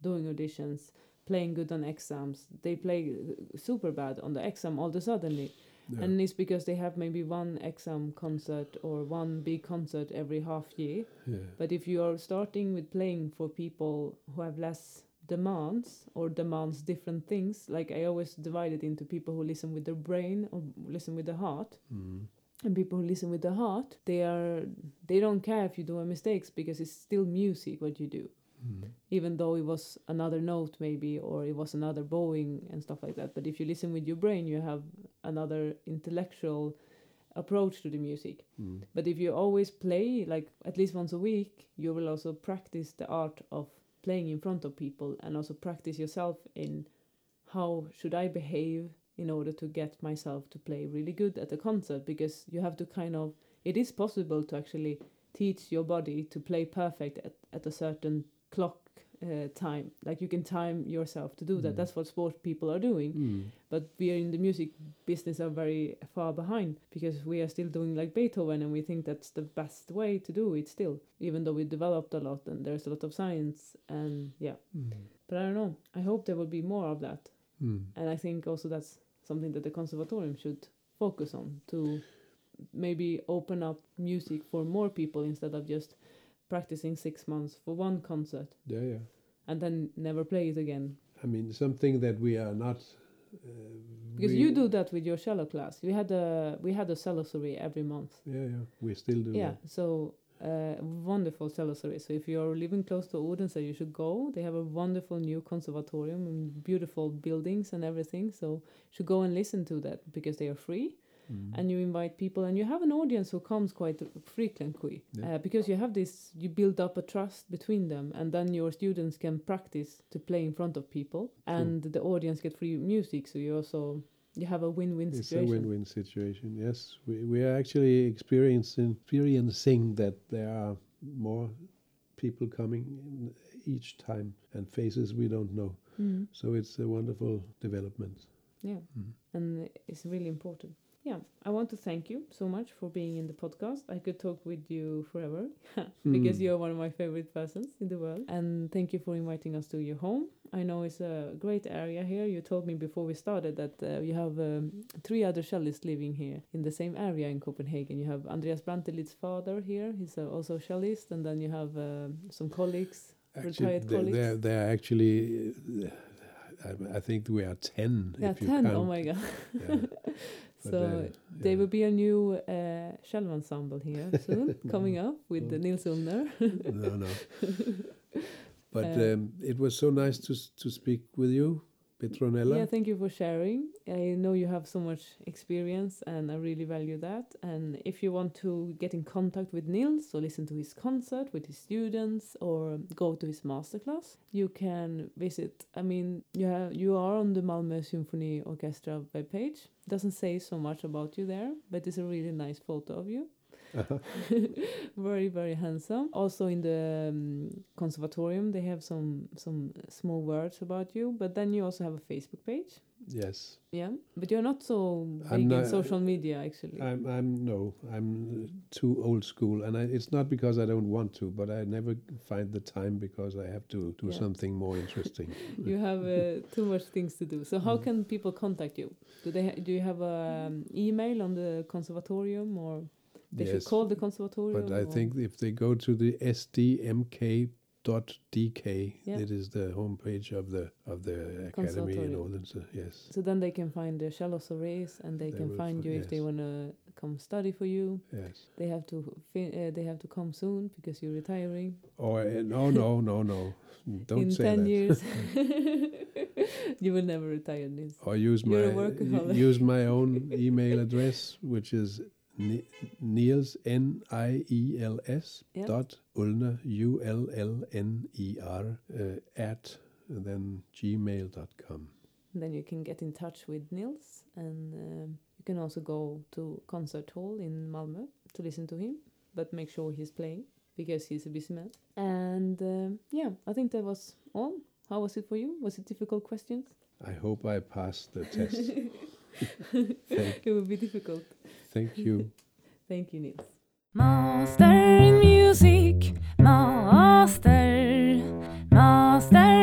doing auditions playing good on exams. They play super bad on the exam all of a suddenly Yeah. and it's because they have maybe one exam concert or one big concert every half year. yeah. But if you are starting with playing for people who have less demands or demands different things, like I always divide it into people who listen with their brain or listen with their heart. Mm. And people who listen with their heart, they are they don't care if you do a mistakes because it's still music what you do. Mm. Even though it was another note maybe or it was another bowing and stuff like that. But if you listen with your brain you have another intellectual approach to the music. Mm. But if you always play like at least once a week, you will also practice the art of playing in front of people and also practice yourself in how should I behave in order to get myself to play really good at a concert because you have to kind of it is possible to actually teach your body to play perfect at, at a certain clock uh, time like you can time yourself to do that Mm. that's what sport people are doing Mm. but we are in the music business are very far behind because we are still doing like Beethoven and we think that's the best way to do it still even though we developed a lot and there's a lot of science and yeah Mm. but I don't know I hope there will be more of that Mm. and I think also that's something that the conservatorium should focus on to maybe open up music for more people instead of just practicing six months for one concert Yeah, yeah. and then never play it again I mean, something that we are not. Uh, because you do that with your cello class we had a we had a cello survey every month Yeah, yeah. We still do. yeah that. so uh, wonderful cello survey so if you're living close to Odense you should go they have a wonderful new conservatorium and beautiful buildings and everything so you should go and listen to that because they are free Mm. and you invite people and you have an audience who comes quite frequently Yeah. uh, because you have this you build up a trust between them and then your students can practice to play in front of people and the audience get free music so you also you have a win-win situation. It's a win-win situation. Yes, we we are actually experiencing experiencing that there are more people coming in each time and faces we don't know. mm. So it's a wonderful development. yeah Mm. and it's really important. Yeah, I want to thank you so much for being in the podcast. I could talk with you forever [laughs] because Mm. you're one of my favorite persons in the world. And thank you for inviting us to your home. I know it's a great area here. You told me before we started that uh, you have um, three other cellists living here in the same area in Copenhagen. You have Andreas Brantelid's father here. He's uh, also a cellist, and then you have um some colleagues. Actually, Retired they- colleagues. they're they're actually. Uh, I, I think we are ten. Yeah, if you ten. count. Oh my god! Yeah. [laughs] So uh, There will be a new uh, cello ensemble here [laughs] soon, coming up with Oh. the Niels Ullner. no, no. [laughs] But Uh, um, it was so nice to to speak with you, Petronella. Yeah, thank you for sharing. I know you have so much experience, and I really value that. And if you want to get in contact with Niels or listen to his concert with his students or go to his masterclass, you can visit. I mean, you have, you are on the Malmö Symphony Orchestra webpage. Doesn't say so much about you there, but it's a really nice photo of you. [laughs] Very very handsome also in the um, conservatorium they have some some small words about you but then you also have a facebook page yes, yeah but you're not so big I'm in social media actually I'm. I'm no. I'm too old school, and I, it's not because I don't want to, but I never find the time because I have to do Yeah. something more interesting. [laughs] you have uh, too much things to do so how Mm. can people contact you do they ha- do you have a um, email on the conservatorium or they should call the conservatorium but I think if they go to the sdmk.dk, Yeah. it is the homepage of the of the academy in. Odense. Yes, so then they can find the cello surveys and they They can find fi- you if they want to come study for you yes. They have to uh, they have to come soon because you're retiring Oh uh, no, no, no, no. [laughs] Don't in say ten years. [laughs] [laughs] you will never retire, Niels. or use You're my use my own email address, which is Ni- Niels N I E L S Yeah. dot Ullner U L L N E R uh, at then gmail.com. Then you can get in touch with Niels, and um, you can also go to concert hall in Malmö to listen to him. But make sure he's playing because he's a busy man. And um, yeah, I think that was all. How was it for you? Was it difficult questions? I hope I passed the test. [laughs] it would be difficult. Thank you. [laughs] Thank you, Niels. Master in music, master, master.